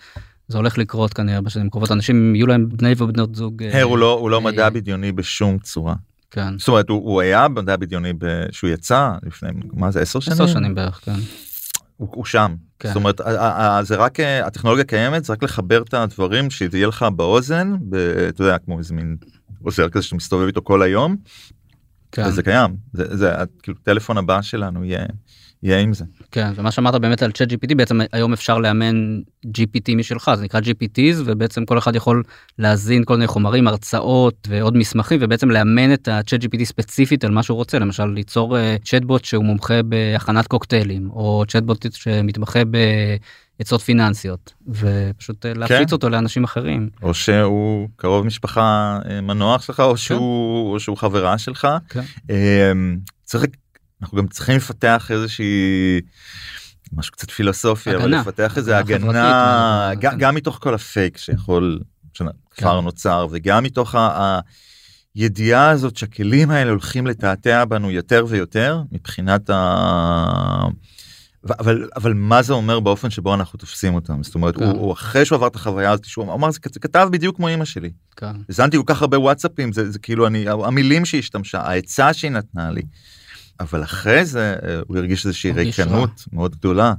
זה הולך לקרות כנראה בשנים קרובות אנשים יהיו להם בני ובנות זוג. הר הוא לא הוא לא מדע בדיוני בשום צורה. כן. זאת אומרת הוא, הוא היה במדע בדיוני שהוא יצא לפני מה זה עשר שנים? עשר שנים בערך כן. הוא, הוא שם. כן. זאת אומרת זה רק הטכנולוגיה קיימת זה רק לחבר את הדברים שזה יהיה לך באוזן אתה יודע כמו איזה מין עוזר כזה שאתה מסתובב איתו כל היום. כן. זה קיים זה, זה כאילו טלפון הבא שלנו יהיה. יהיה עם זה. כן ומה שאמרת באמת על צ'אט gpt בעצם היום אפשר לאמן gpt משלך זה נקרא gpt's ובעצם כל אחד יכול להזין כל מיני חומרים הרצאות ועוד מסמכים ובעצם לאמן את הצ'אט gpt ספציפית על מה שהוא רוצה למשל ליצור צ'אטבוט שהוא מומחה בהכנת קוקטיילים או צ'אטבוט שמתמחה בעצות פיננסיות ופשוט אה, להפיץ כן. אותו לאנשים אחרים. או שהוא קרוב משפחה אה, מנוח שלך או כן. שהוא, או שהוא חברה שלך. כן. אמ, צריך אנחנו גם צריכים לפתח איזושהי משהו קצת פילוסופי הגנה. אבל לפתח איזה הגנה גם, גם מתוך כל הפייק שיכול שכבר כן. נוצר וגם מתוך הידיעה הזאת שהכלים האלה הולכים לתעתע בנו יותר ויותר מבחינת ה... אבל אבל מה זה אומר באופן שבו אנחנו תופסים אותם זאת אומרת כן. הוא, הוא אחרי שהוא עבר את החוויה הזאת שהוא אמר זה כתב בדיוק כמו אמא שלי. כן. הזנתי כל כך הרבה וואטסאפים זה, זה כאילו אני המילים שהיא השתמשה העצה שהיא נתנה לי. אבל אחרי זה אה, הוא הרגיש איזושהי ריקנות מאוד גדולה.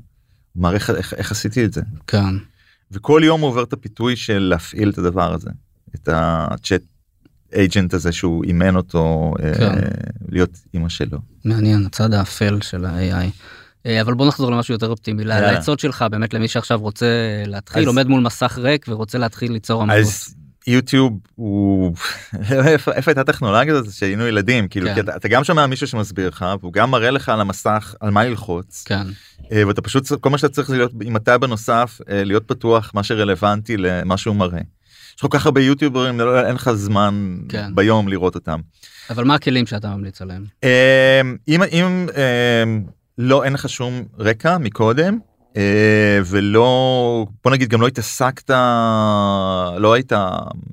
הוא איך, איך, איך עשיתי את זה. כן. וכל יום הוא עובר את הפיתוי של להפעיל את הדבר הזה, את הצ'אט אייג'נט הזה שהוא אימן אותו אה, כן. להיות אימא שלו. מעניין, הצד האפל של ה-AI. אה, אבל בוא נחזור למשהו יותר אופטימי, יאללה. לעצות שלך באמת למי שעכשיו רוצה להתחיל, אז- עומד מול מסך ריק ורוצה להתחיל ליצור עמדות. אז יוטיוב הוא (laughs) איפה איפה הייתה הטכנולוגיה הזאת שהיינו ילדים כאילו כן. אתה, אתה גם שומע מישהו שמסביר לך והוא גם מראה לך על המסך על מה ללחוץ כן, אה, ואתה פשוט כל מה שאתה צריך זה להיות עם הטאב הנוסף אה, להיות פתוח מה שרלוונטי למה שהוא מראה. יש כל כך הרבה יוטיוברים לא- אין לך זמן כן. ביום לראות אותם. אבל מה הכלים שאתה ממליץ עליהם? אה, אם אם לא אין לך שום רקע מקודם ולא בוא נגיד גם לא התעסקת לא היית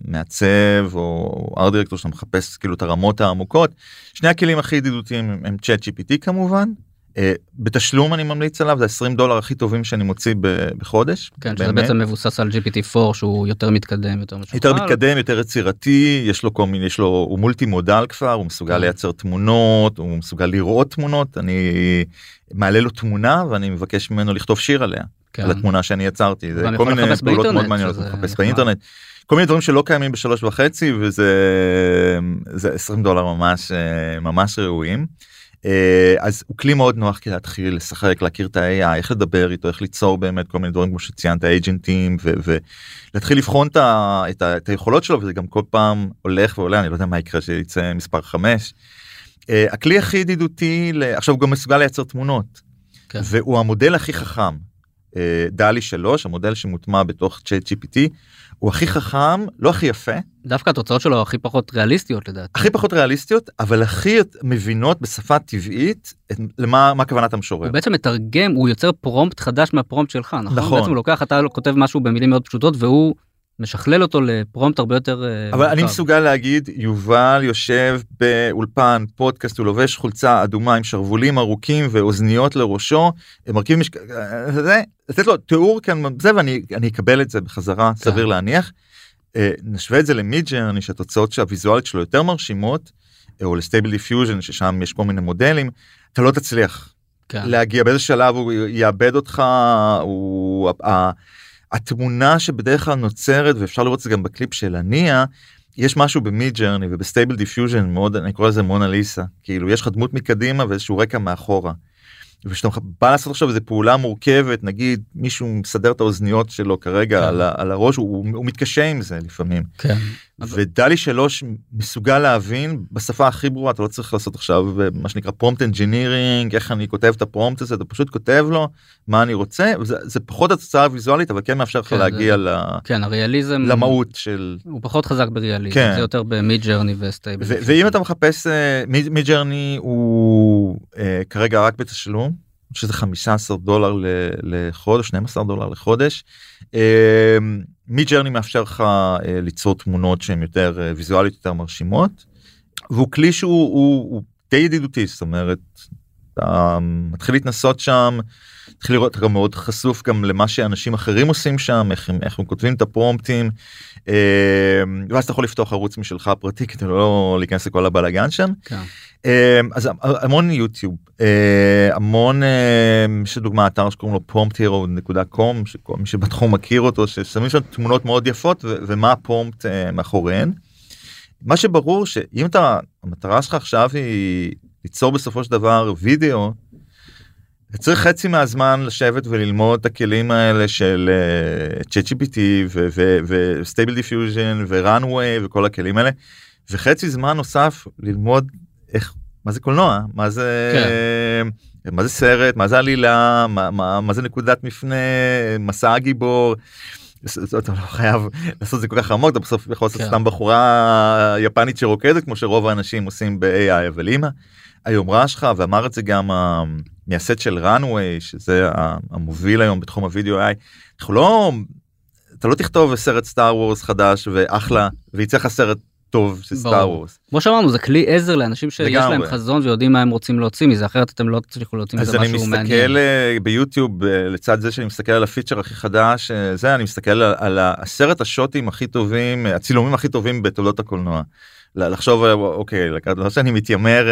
מעצב או ארט דירקטור שאתה מחפש כאילו את הרמות העמוקות שני הכלים הכי ידידותיים הם צ'אט gpt כמובן. אה, בתשלום אני ממליץ עליו זה 20 דולר הכי טובים שאני מוציא בחודש. כן, שזה. בעצם מבוסס על GPT-4 שהוא יותר מתקדם, יותר משוכלל. יותר מתקדם יותר יצירתי יש לו כל מיני יש לו הוא מולטי מודל כבר הוא מסוגל כן. לייצר תמונות הוא מסוגל לראות תמונות אני מעלה לו תמונה ואני מבקש ממנו לכתוב שיר עליה כן. על התמונה שאני יצרתי זה כל מיני פעולות מאוד מעניינות לחפש. באינטרנט כל מיני דברים שלא קיימים בשלוש וחצי וזה זה 20 דולר ממש אה, ממש ראויים. אה, אז הוא כלי מאוד נוח כדי להתחיל לשחק להכיר את ה-AI איך לדבר איתו איך ליצור באמת כל מיני דברים כמו שציינת אייג'נטים ולהתחיל לבחון את, ה, את, ה, את היכולות שלו וזה גם כל פעם הולך ועולה אני לא יודע מה יקרה שיצא מספר 5. Uh, הכלי הכי ידידותי ל- עכשיו הוא גם מסוגל לייצר תמונות כן. והוא המודל הכי חכם. Uh, דלי 3 המודל שמוטמע בתוך צ'אט gpt הוא הכי חכם לא הכי יפה דווקא התוצאות שלו הכי פחות ריאליסטיות לדעתי. הכי פחות ריאליסטיות אבל הכי מבינות בשפה טבעית את, למה מה כוונת המשורר. הוא בעצם מתרגם, הוא יוצר פרומפט חדש מהפרומפט שלך, נכון? נכון. בעצם הוא לוקח, אתה כותב משהו במילים מאוד פשוטות והוא משכלל אותו לפרומפט הרבה יותר... אה, אבל אני מורכב. מסוגל להגיד יובל יושב באולפן פודקאסט הוא לובש חולצה אדומה עם שרוולים ארוכים ואוזניות לראשו מרכיב משק... זה לתת לו תיאור כאן זה ואני אני אקבל את זה בחזרה כן. סביר להניח. אה, נשווה את זה למידג'רני שהתוצאות שהוויזואלית שלו יותר מרשימות אה, או לסטייבל דיפיוז'ן ששם יש כל מיני מודלים אתה לא תצליח כן. להגיע באיזה שלב הוא יאבד אותך הוא התמונה שבדרך כלל נוצרת ואפשר לראות את זה גם בקליפ של הנייה יש משהו במיד ג'רני ובסטייבל דיפיוז'ן מאוד אני קורא לזה מונה ליסה כאילו יש לך דמות מקדימה ואיזשהו רקע מאחורה. וכשאתה בא לעשות עכשיו איזה פעולה מורכבת נגיד מישהו מסדר את האוזניות שלו כרגע כן. על, על הראש הוא, הוא מתקשה עם זה לפעמים. כן. אבל- ודלי שלוש מסוגל להבין בשפה הכי ברורה אתה לא צריך לעשות עכשיו אה, מה שנקרא prompt engineering איך אני כותב את ה prompt הזה אתה פשוט כותב לו מה אני רוצה זה, זה פחות התוצאה הוויזואלית אבל כן מאפשר לך כן, להגיע זה- ל, כן, הריאליזם... למהות של הוא פחות חזק בריאליזם, כן. זה יותר במיד ג'רני וסטייבל. ו- ואם אתה מחפש מידג'רני הוא אה, כרגע רק בתשלום שזה 15 דולר ל- לחודש 12 דולר לחודש. מידג'רני מאפשר לך אה, ליצור תמונות שהן יותר אה, ויזואליות יותר מרשימות. והוא כלי שהוא הוא, הוא די ידידותי זאת אומרת אתה מתחיל להתנסות שם מתחיל לראות אתה מאוד חשוף גם למה שאנשים אחרים עושים שם איך הם איך הם כותבים את הפרומפטים אה, ואז אתה יכול לפתוח ערוץ משלך פרטי כדי לא להיכנס לכל הבלאגן שם כן. אה, אז המון יוטיוב אה, המון אה, יש לדוגמה אתר שקוראים לו prompthero.com שכל מי שבתחום מכיר אותו ששמים שם תמונות מאוד יפות ו- ומה הפרומפט אה, מאחוריהן. מה שברור שאם אתה המטרה שלך עכשיו היא ליצור בסופו של דבר וידאו. אתה צריך חצי מהזמן לשבת וללמוד את הכלים האלה של אה, ChatGPT וסטייבל דיפיוז'ן ו Runway וכל הכלים האלה וקח אי זמן נוסף ללמוד איך מה זה קולנוע מה זה כן. מה זה סרט מה זה עלילה מה, מה, מה זה נקודת מפנה מסע הגיבור. אתה לא חייב לעשות את זה כל כך עמוק אתה בסוף יכול לעשות כן. סתם בחורה יפנית שרוקדת כמו שרוב האנשים עושים ב-AI אבל אם היומרה שלך ואמר את זה גם המייסד של Runway שזה המוביל היום בתחום הוידאו AI אנחנו לא אתה לא תכתוב סרט סטאר וורס חדש ואחלה ויצא לך סרט טוב של. סטאר וורס. כמו שאמרנו זה כלי עזר לאנשים שיש לגמרי. להם חזון ויודעים מה הם רוצים להוציא מזה אחרת אתם לא תצליחו להוציא אז מזה אני משהו מעניין. מסתכל אה, ביוטיוב אה, לצד זה שאני מסתכל על הפיצ'ר הכי חדש אה, זה אני מסתכל על, על הסרט השוטים הכי טובים הצילומים הכי טובים בתולדות הקולנוע. לחשוב אוקיי לא שאני מתיימר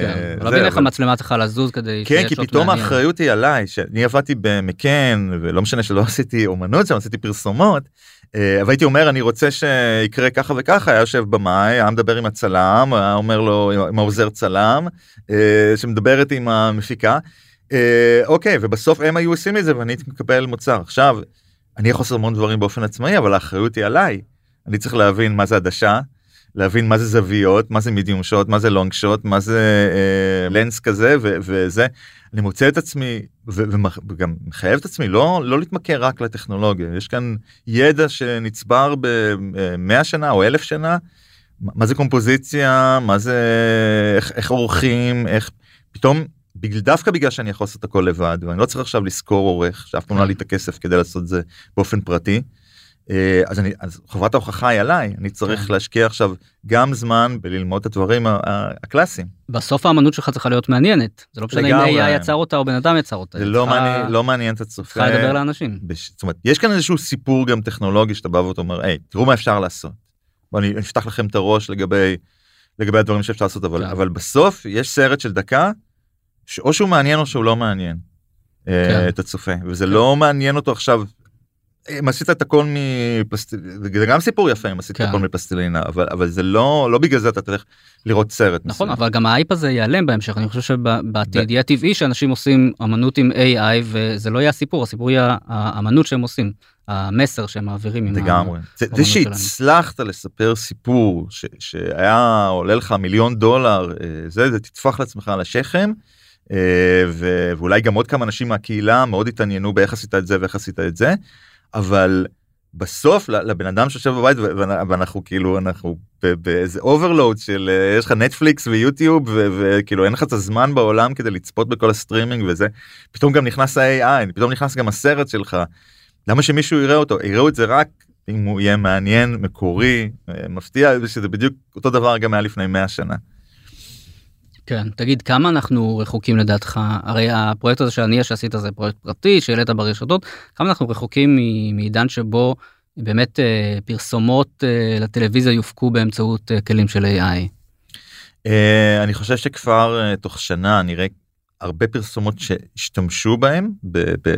כן, להבין איך המצלמה צריכה לזוז כדי כן כי פתאום האחריות היא עליי שאני עבדתי במקן ולא משנה שלא עשיתי אומנות שם עשיתי פרסומות. אבל הייתי אומר אני רוצה שיקרה ככה וככה היה יושב במאי היה מדבר עם הצלם היה אומר לו עם העוזר צלם שמדברת עם המפיקה. אוקיי ובסוף הם היו עושים את זה ואני הייתי מקבל מוצר עכשיו אני יכול לעשות המון דברים באופן עצמאי אבל האחריות היא עליי. אני צריך להבין מה זה עדשה להבין מה זה זוויות מה זה מידיום שוט מה זה לונג שוט מה זה אה, לנס כזה ו- וזה. אני מוצא את עצמי וגם מחייב את עצמי לא לא להתמכר רק לטכנולוגיה. יש כאן ידע שנצבר במאה שנה או אלף שנה. מה זה קומפוזיציה? מה זה איך, איך עורכים? איך פתאום בגלל דווקא בגלל שאני יכול לעשות הכל לבד ואני לא צריך עכשיו לשכור עורך שאף פעם לא היה לי את הכסף כדי לעשות את זה באופן פרטי. אה, אז אני אז חובת ההוכחה היא עליי אני צריך כן. להשקיע עכשיו גם זמן בללמוד את הדברים הקלאסיים. בסוף האמנות שלך צריכה להיות מעניינת זה לא משנה אם AI יצר אותה או בן אדם יצר אותה. זה לא מעניין לא מעניין את הצופה. צריכה לדבר לאנשים. בש... זאת אומרת יש כאן איזשהו סיפור גם טכנולוגי שאתה בא ואתה אומר היי תראו מה אפשר לעשות. בוא אני אפתח לכם את הראש לגבי לגבי הדברים שאפשר לעשות אבל כן. אבל בסוף יש סרט של דקה שאו שהוא מעניין או שהוא לא מעניין. אה, כן. את הצופה וזה כן. לא מעניין אותו עכשיו אם עשית את הכל מפלסטלינה זה גם סיפור יפה אם עשית כן. הכל מפלסטלינה אבל אבל זה לא לא בגלל זה אתה צריך לראות סרט נכון מסוים. אבל גם האייפ הזה ייעלם בהמשך אני חושב שבעתיד יהיה טבעי שאנשים עושים אמנות עם AI וזה לא יהיה הסיפור הסיפור יהיה האמנות שהם עושים המסר שהם מעבירים. לגמרי זה, זה שהצלחת לספר סיפור ש, שהיה עולה לך מיליון דולר אה, זה זה תטפח לעצמך על השכם. אה, ואולי גם עוד כמה אנשים מהקהילה מאוד התעניינו באיך עשית את זה ואיך עשית את זה אבל בסוף לבן אדם שיושב בבית ואנחנו כאילו אנחנו באיזה overload של אה, יש לך נטפליקס ויוטיוב וכאילו אין לך את הזמן בעולם כדי לצפות בכל הסטרימינג וזה פתאום גם נכנס ה-AI פתאום נכנס גם הסרט שלך למה שמישהו יראה אותו יראו את זה רק אם הוא יהיה מעניין מקורי אה, מפתיע שזה בדיוק אותו דבר גם היה לפני 100 שנה. כן, תגיד כמה אנחנו רחוקים לדעתך, הרי הפרויקט הזה שאני שעשית זה פרויקט פרטי שהעלית ברשתות, כמה אנחנו רחוקים מעידן שבו באמת אה, פרסומות אה, לטלוויזיה יופקו באמצעות אה, כלים של AI? אני חושב שכבר תוך שנה נראה הרבה פרסומות שהשתמשו בהם, ב, ב,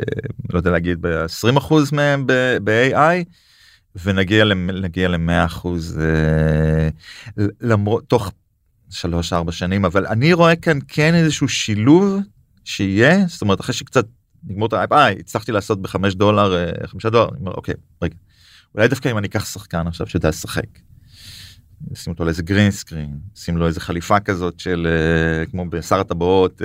לא יודע להגיד ב-20% מהם ב-AI. ונגיע ל-100% למרות תוך שלוש ארבע שנים אבל אני רואה כאן כן איזשהו שילוב שיהיה זאת אומרת אחרי שקצת נגמור את האייפ אה הצלחתי לעשות בחמש דולר אה, חמישה דולר אני אומר אוקיי רגע אולי דווקא אם אני אקח שחקן עכשיו שיודע לשחק. שים אותו לאיזה גרין סקרין שים לו איזה חליפה כזאת של אה, כמו בשר הטבעות.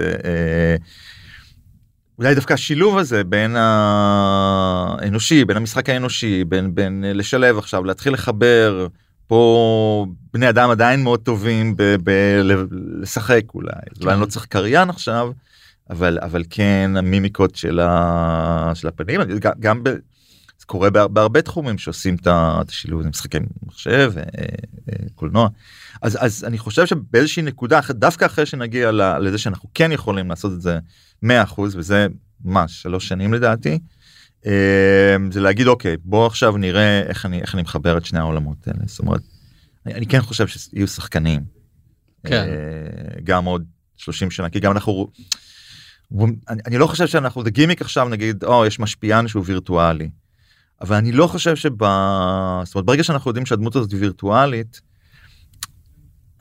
אולי דווקא השילוב הזה בין האנושי בין המשחק האנושי בין בין לשלב עכשיו להתחיל לחבר פה בני אדם עדיין מאוד טובים בלשחק אולי, כן. אולי אני לא צריך קריין עכשיו, אבל אבל כן המימיקות של, ה, של הפנים, גם, גם ב, זה קורה בהרבה תחומים שעושים את השילוב, הזה, משחקי מחשב, אה, אה, קולנוע. אז אז אני חושב שבאיזושהי נקודה דווקא אחרי שנגיע לזה שאנחנו כן יכולים לעשות את זה 100% וזה מה שלוש שנים לדעתי. אמ, זה להגיד אוקיי בוא עכשיו נראה איך אני איך אני מחבר את שני העולמות האלה. זאת אומרת אני, אני כן חושב שיהיו שחקנים. כן. אה, גם עוד 30 שנה כי גם אנחנו אני, אני לא חושב שאנחנו זה גימיק עכשיו נגיד או יש משפיען שהוא וירטואלי. אבל אני לא חושב שב... זאת אומרת, ברגע שאנחנו יודעים שהדמות הזאת וירטואלית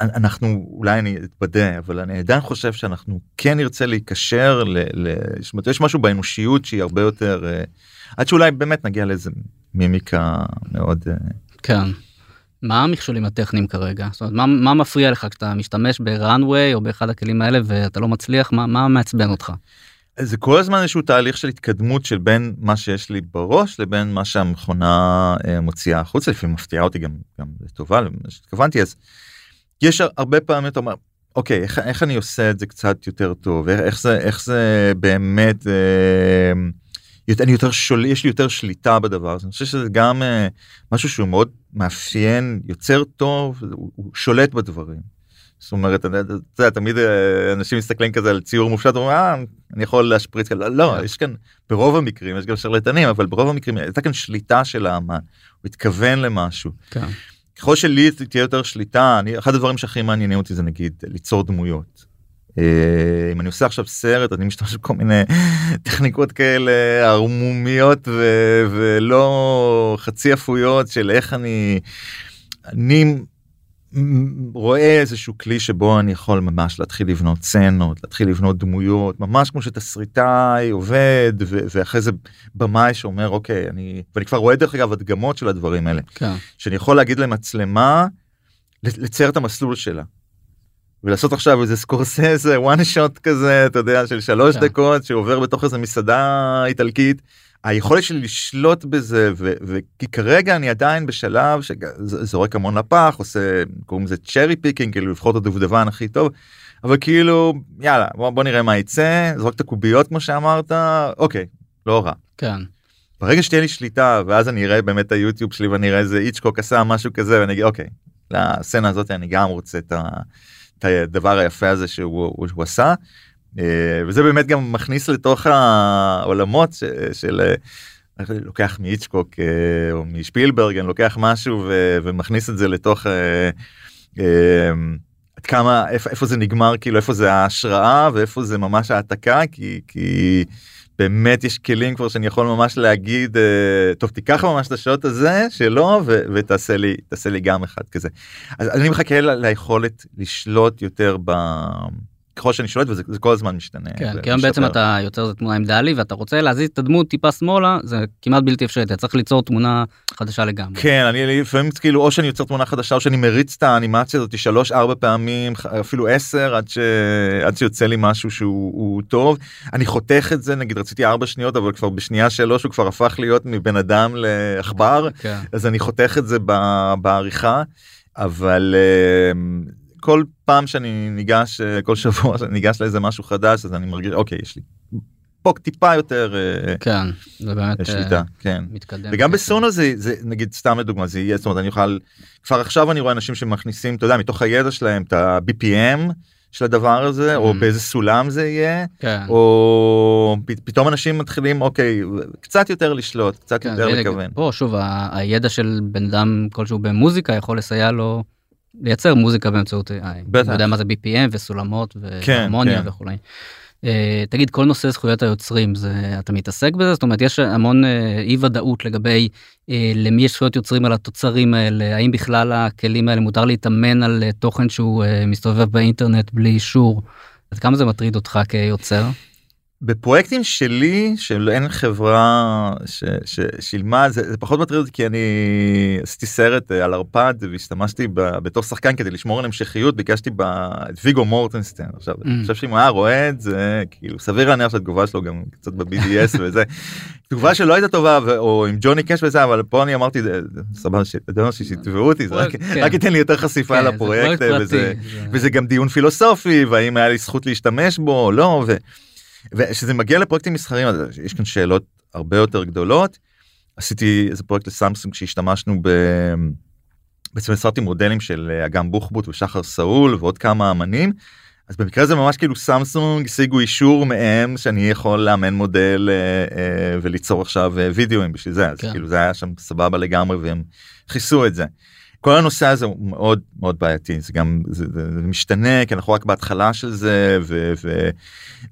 אנחנו אולי אני אתבדה אבל אני עדיין חושב שאנחנו כן נרצה להיקשר ל... ל... זאת אומרת, יש משהו באנושיות שהיא הרבה יותר uh, עד שאולי באמת נגיע לאיזה מימיקה מאוד uh... כן. מה המכשולים הטכניים כרגע זאת אומרת מה, מה מפריע לך כשאתה משתמש בראנוויי או באחד הכלים האלה ואתה לא מצליח מה, מה מעצבן אותך. זה כל הזמן איזשהו תהליך של התקדמות של בין מה שיש לי בראש לבין מה שהמכונה uh, מוציאה החוצה לפעמים מפתיעה אותי גם גם לטובה למה שהתכוונתי אז. יש הרבה פעמים אתה אומר אוקיי איך, איך אני עושה את זה קצת יותר טוב איך זה איך זה באמת אה, אני יותר שול יש לי יותר שליטה בדבר הזה אני חושב שזה גם אה, משהו שהוא מאוד מאפיין יוצר טוב הוא, הוא שולט בדברים. זאת אומרת אתה יודע תמיד אה, אנשים מסתכלים כזה על ציור מופשט ואומרים אה, אני יכול להשפריץ כאלה לא כן. יש כאן ברוב המקרים יש גם שרלטנים אבל ברוב המקרים הייתה כאן שליטה של האמן הוא התכוון למשהו. כן. ככל שלי תהיה יותר שליטה, אני, אחד הדברים שהכי מעניינים אותי זה נגיד ליצור דמויות. אה, אם אני עושה עכשיו סרט אני משתמש בכל מיני (laughs) טכניקות כאלה ערמומיות ולא חצי אפויות של איך אני אני רואה איזשהו כלי שבו אני יכול ממש להתחיל לבנות סצנות להתחיל לבנות דמויות ממש כמו שתסריטאי עובד ו- ואחרי זה במאי שאומר אוקיי אני ואני כבר רואה דרך אגב הדגמות של הדברים האלה כן. שאני יכול להגיד למצלמה לצייר את המסלול שלה. ולעשות עכשיו איזה סקורסזה one shot כזה אתה יודע של שלוש כן. דקות שעובר בתוך איזה מסעדה איטלקית. היכולת שלי לשלוט בזה כי כרגע אני עדיין בשלב שזורק המון לפח עושה קוראים לזה cherry picking כאילו לבחור את הדובדבן הכי טוב. אבל כאילו יאללה בוא, בוא נראה מה יצא זרוק את הקוביות כמו שאמרת אוקיי לא רע. כן. ברגע שתהיה לי שליטה ואז אני אראה באמת את היוטיוב שלי ואני אראה איזה איצ'קוק עשה משהו כזה ואני אגיד אוקיי לסצנה הזאת אני גם רוצה את, ה, את הדבר היפה הזה שהוא, הוא, שהוא עשה וזה באמת גם מכניס לתוך העולמות ש, של אה, לוקח מאיצ'קוק אה, או משפילברג אני לוקח משהו ו, ומכניס את זה לתוך עד כמה איפה, איפה זה נגמר כאילו איפה זה ההשראה ואיפה זה ממש העתקה כי כי. באמת יש כלים כבר שאני יכול ממש להגיד אה, טוב תיקח ממש את השעות הזה שלו ו- ותעשה לי תעשה לי גם אחד כזה. אז אני מחכה ליכולת לשלוט יותר ב... ככל שאני שולט וזה כל הזמן משתנה. כן, כי היום בעצם אתה יוצר את תמונה עם דלי ואתה רוצה להזיז את הדמות טיפה שמאלה זה כמעט בלתי אפשרי אתה צריך ליצור תמונה חדשה לגמרי. כן אני לפעמים כאילו או שאני יוצר תמונה חדשה או שאני מריץ את האנימציה הזאת שלוש ארבע פעמים אפילו עשר עד, ש... עד שיוצא לי משהו שהוא טוב אני חותך את זה נגיד רציתי ארבע שניות אבל כבר בשנייה שלוש הוא כבר הפך להיות מבן אדם לעכבר כן. אז אני חותך את זה בעריכה אבל. אה, כל פעם שאני ניגש כל שבוע שאני ניגש לאיזה משהו חדש אז אני מרגיש אוקיי יש לי פה טיפה יותר כן זה באמת שליטה כן מתקדם וגם בסונו זה זה נגיד סתם לדוגמה זה יהיה זאת אומרת אני אוכל כבר עכשיו אני רואה אנשים שמכניסים אתה יודע מתוך הידע שלהם את ה-BPM של הדבר הזה או באיזה סולם זה יהיה כן. או פתאום אנשים מתחילים אוקיי קצת יותר לשלוט קצת כן, יותר לכוון. פה שוב הידע של בן אדם כלשהו במוזיקה יכול לסייע לו לייצר מוזיקה באמצעות AI. בטח. אתה יודע מה זה BPM וסולמות כן, והרמוניה כן. וכולי. Uh, תגיד כל נושא זכויות היוצרים זה אתה מתעסק בזה זאת אומרת יש המון uh, אי ודאות לגבי uh, למי יש זכויות יוצרים על התוצרים האלה האם בכלל הכלים האלה מותר להתאמן על uh, תוכן שהוא uh, מסתובב באינטרנט בלי אישור. עד כמה זה מטריד אותך כיוצר? בפרויקטים שלי של אין חברה ששילמה זה, זה פחות מטריד אותי כי אני עשיתי סרט אה, על ערפד והשתמשתי ב, בתור שחקן כדי לשמור על המשכיות ביקשתי ב- את ויגו מורטנסטיין עכשיו Mm. אני חושב שאם הוא היה רואה את זה כאילו סביר להניח שהתגובה שלו גם קצת ב-BDS וזה תגובה שלא הייתה טובה ו- או עם ג'וני קאש וזה אבל פה אני אמרתי "זה- זה סבבה ש- אתה יודע, שיתבעו אותי זה רק כן. רק ייתן לי יותר חשיפה כן, לפרויקט פרויקט וזה פרטי, זה- וזה גם דיון פילוסופי והאם היה לי זכות להשתמש בו או לא. ו... וכשזה מגיע לפרויקטים מסחריים אז יש כאן שאלות הרבה יותר גדולות. עשיתי איזה פרויקט לסמסונג שהשתמשנו ב... בעצם יצרתי מודלים של אה, אגם בוחבוט ושחר סאול ועוד כמה אמנים. אז במקרה הזה ממש כאילו סמסונג השיגו אישור מהם שאני יכול לאמן מודל אה, אה, וליצור עכשיו אה, וידאוים בשביל זה אז כן. כאילו זה היה שם סבבה לגמרי והם כיסו את זה. כל הנושא הזה הוא מאוד מאוד בעייתי זה גם זה, זה, זה משתנה כי אנחנו רק בהתחלה של זה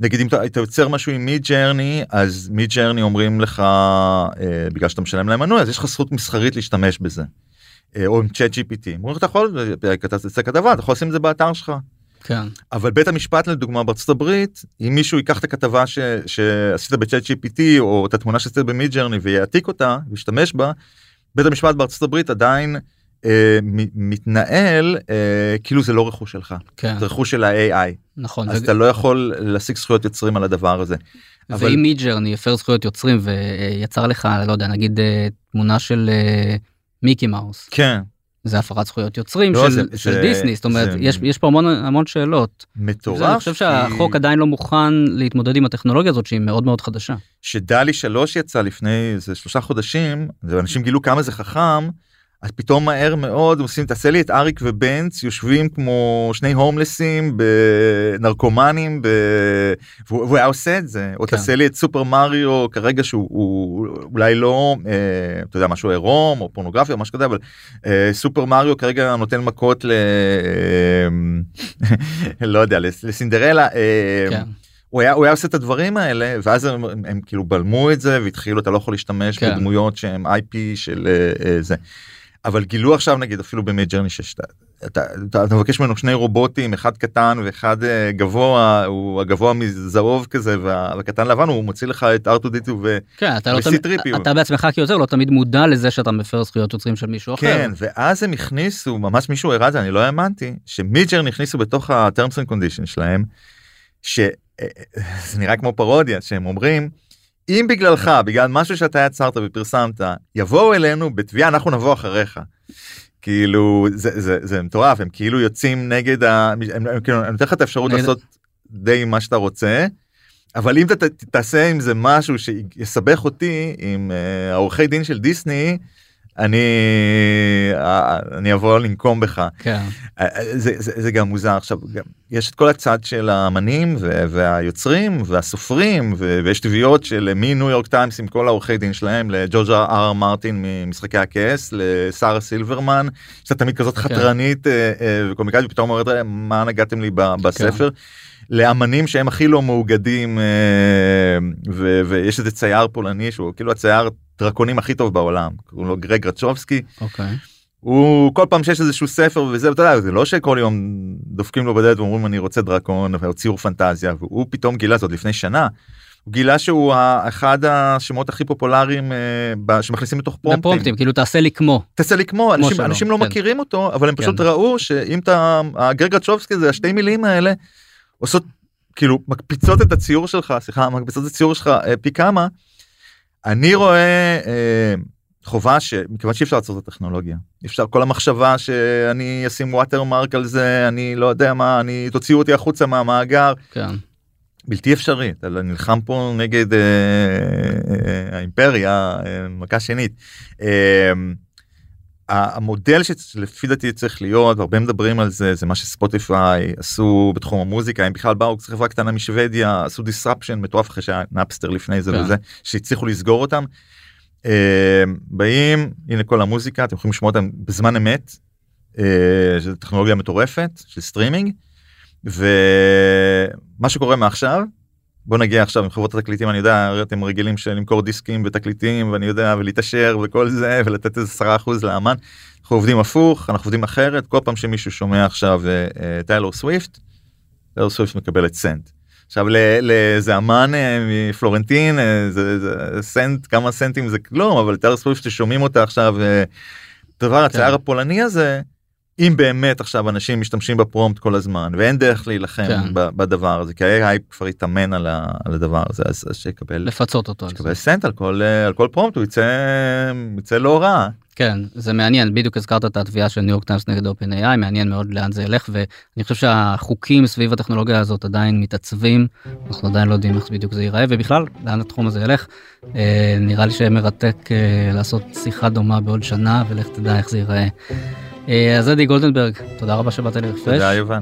ונגיד אם אתה, אתה יוצר משהו עם מידג'רני אז מידג'רני אומרים לך אה, בגלל שאתה משלם להם מנוי אז יש לך זכות מסחרית להשתמש בזה. אה, או עם צ'אט gpt אומרים לך אתה יכול תעשה כתבה אתה יכול לשים את זה באתר שלך כן. אבל בית המשפט לדוגמה בארצות הברית אם מישהו ייקח את הכתבה ש, שעשית בצ'אט gpt או את התמונה שעשית במידג'רני ויעתיק אותה וישתמש בה בית המשפט בארצות הברית עדיין אה, מתנהל אה, כאילו זה לא רכוש שלך כן. זה רכוש של ה-AI נכון. אז וג- אתה לא יכול להשיג זכויות יוצרים על הדבר הזה. אבל- ואם מידג'רני הפר זכויות יוצרים ויצר לך לא יודע נגיד אה, תמונה של אה, מיקי מאוס כן זה הפרת זכויות יוצרים לא, של, זה- של זה- דיסני זאת אומרת זה- יש יש פה המון המון שאלות. מטורף. אני חושב שהחוק כי- עדיין לא מוכן להתמודד עם הטכנולוגיה הזאת שהיא מאוד מאוד חדשה. שדלי שלוש יצא לפני איזה שלושה חודשים ואנשים גילו כמה זה חכם אז פתאום מהר מאוד עושים תעשה לי את אריק ובנץ יושבים כמו שני הומלסים בנרקומנים ב... והוא היה עושה את זה או כן. תעשה לי את סופר מריו כרגע שהוא אולי לא אה, אתה יודע משהו עירום או פורנוגרפיה או משהו כזה אבל אה, סופר מריו כרגע נותן מכות ל... אה, (laughs) לא יודע לסינדרלה. אה, כן. הוא היה, הוא היה עושה את הדברים האלה ואז הם, הם, הם כאילו בלמו את זה והתחילו אתה לא יכול להשתמש כן. בדמויות שהם IP של uh, uh, זה. אבל גילו עכשיו נגיד אפילו במידג'רני שאתה אתה, אתה, אתה מבקש ממנו שני רובוטים אחד קטן ואחד uh, גבוה הוא הגבוה מזהוב כזה והקטן לבן הוא מוציא לך את R2D2 ו... כן, אתה, לא אתה בעצמך כיוצר לא תמיד מודע לזה שאתה מפר זכויות יוצרים של מישהו אחר. כן ואז הם הכניסו ממש מישהו הראה את זה אני לא האמנתי שמידג'רני הכניסו בתוך ה-terms and conditions שלהם. ש... זה נראה כמו פרודיה שהם אומרים אם בגללך בגלל משהו שאתה יצרת ופרסמת יבואו אלינו בתביעה אנחנו נבוא אחריך. כאילו זה זה זה מטורף הם כאילו יוצאים נגד ה... הם, הם, כאילו, אני נותן לך את האפשרות נגד... לעשות די מה שאתה רוצה. אבל אם אתה תעשה עם זה משהו שיסבך אותי עם uh, העורכי דין של דיסני אני אה, אני אבוא לנקום בך כן. אה, זה, זה, זה גם מוזר עכשיו גם יש את כל הצד של האמנים והיוצרים והסופרים ויש תביעות של מניו יורק טיימס עם כל העורכי דין שלהם לג'ורג'ה אר מרטין ממשחקי הכס לשרה סילברמן שאתה תמיד כזאת כן. חתרנית וקומיקאית ופתאום אומרת מה נגעתם לי בספר. כן. לאמנים שהם הכי לא מאוגדים ויש איזה צייר פולני שהוא כאילו הצייר דרקונים הכי טוב בעולם קוראים לו גרג רצ'ובסקי. אוקיי. הוא כל פעם שיש איזשהו ספר וזה אתה יודע זה לא שכל יום דופקים לו בדלת ואומרים אני רוצה דרקון או ציור פנטזיה והוא פתאום גילה זאת לפני שנה. הוא גילה שהוא אחד השמות הכי פופולריים uh, שמכניסים לתוך פרומפטים. בפרומפטים כאילו תעשה לי כמו. תעשה לי כמו, אנשים, שלום, אנשים לא כן. מכירים אותו אבל הם פשוט כן. ראו שאם אתה הגרג רצ'ובסקי זה השתי מילים האלה עושות כאילו מקפיצות את הציור שלך סליחה מקפיצות את הציור שלך uh, פי כמה. אני רואה אה, חובה שמכיוון שאי אפשר לעצור את הטכנולוגיה אפשר כל המחשבה שאני אשים ווטר מרק על זה אני לא יודע מה אני תוציאו אותי החוצה מהמאגר. כן. בלתי אפשרי אתה נלחם פה נגד אה, אה, האימפריה אה, מכה שנית. אה, המודל שלפי דעתי צריך להיות והרבה מדברים על זה זה מה שספוטיפיי עשו בתחום המוזיקה הם בכלל באו חברה קטנה משוודיה עשו disruption מטורף אחרי שהיה נאפסטר לפני זה כן. וזה שהצליחו לסגור אותם. אה, באים הנה כל המוזיקה אתם יכולים לשמוע אותם בזמן אמת. אה, זו טכנולוגיה מטורפת של סטרימינג. ומה שקורה מעכשיו בוא נגיד עכשיו עם חברות התקליטים אני יודע אתם רגילים של למכור דיסקים ותקליטים ואני יודע ולהתעשר וכל זה ולתת איזה 10% לאמן. אנחנו עובדים הפוך אנחנו עובדים אחרת כל פעם שמישהו שומע עכשיו uh, טיילור סוויפט. טיילור סוויפט מקבלת סנט. עכשיו לאיזה אמן uh, מפלורנטין זה, זה סנט כמה סנטים זה כלום אבל טיילור סוויפט ששומעים אותה עכשיו. דבר כן. הצייר הפולני הזה אם באמת עכשיו אנשים משתמשים ב prompt כל הזמן ואין דרך להילחם כן. בדבר הזה כי ה-AI כבר יתאמן על, על הדבר הזה אז, אז שיקבל לפצות אותו שיקבל סנט על כל על כל prompt הוא יצא יצא לא רע. כן זה מעניין בדיוק הזכרת את התביעה של ניו יורק טיימס נגד אופן AI מעניין מאוד לאן זה ילך ואני חושב שהחוקים סביב הטכנולוגיה הזאת עדיין מתעצבים אנחנו עדיין לא יודעים איך בדיוק זה ייראה ובכלל לאן התחום הזה ילך אה, נראה לי שמרתק אה, לעשות שיחה דומה בעוד שנה ולך תדע איך זה ייראה. אה, אז אדי גולדנברג, תודה רבה שבאת לרפרש. תודה יובן.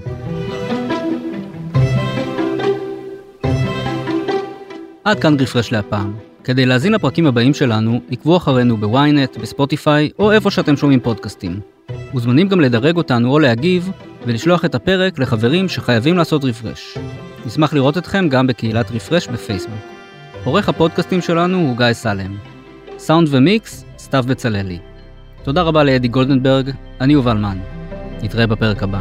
עד כאן רפרש להפעם. כדי להזין לפרקים הבאים שלנו, עקבו אחרינו בוויינט, בספוטיפיי, או איפה שאתם שומעים פודקאסטים. מוזמנים גם לדרג אותנו או להגיב, ולשלוח את הפרק לחברים שחייבים לעשות רפרש. נשמח לראות אתכם גם בקהילת רפרש בפייסבוק. עורך הפודקאסטים שלנו הוא גיא סלם. סאונד ומיקס, סתיו בצללי. תודה רבה לאדי גולדנברג, אני יובל מן. נתראה בפרק הבא.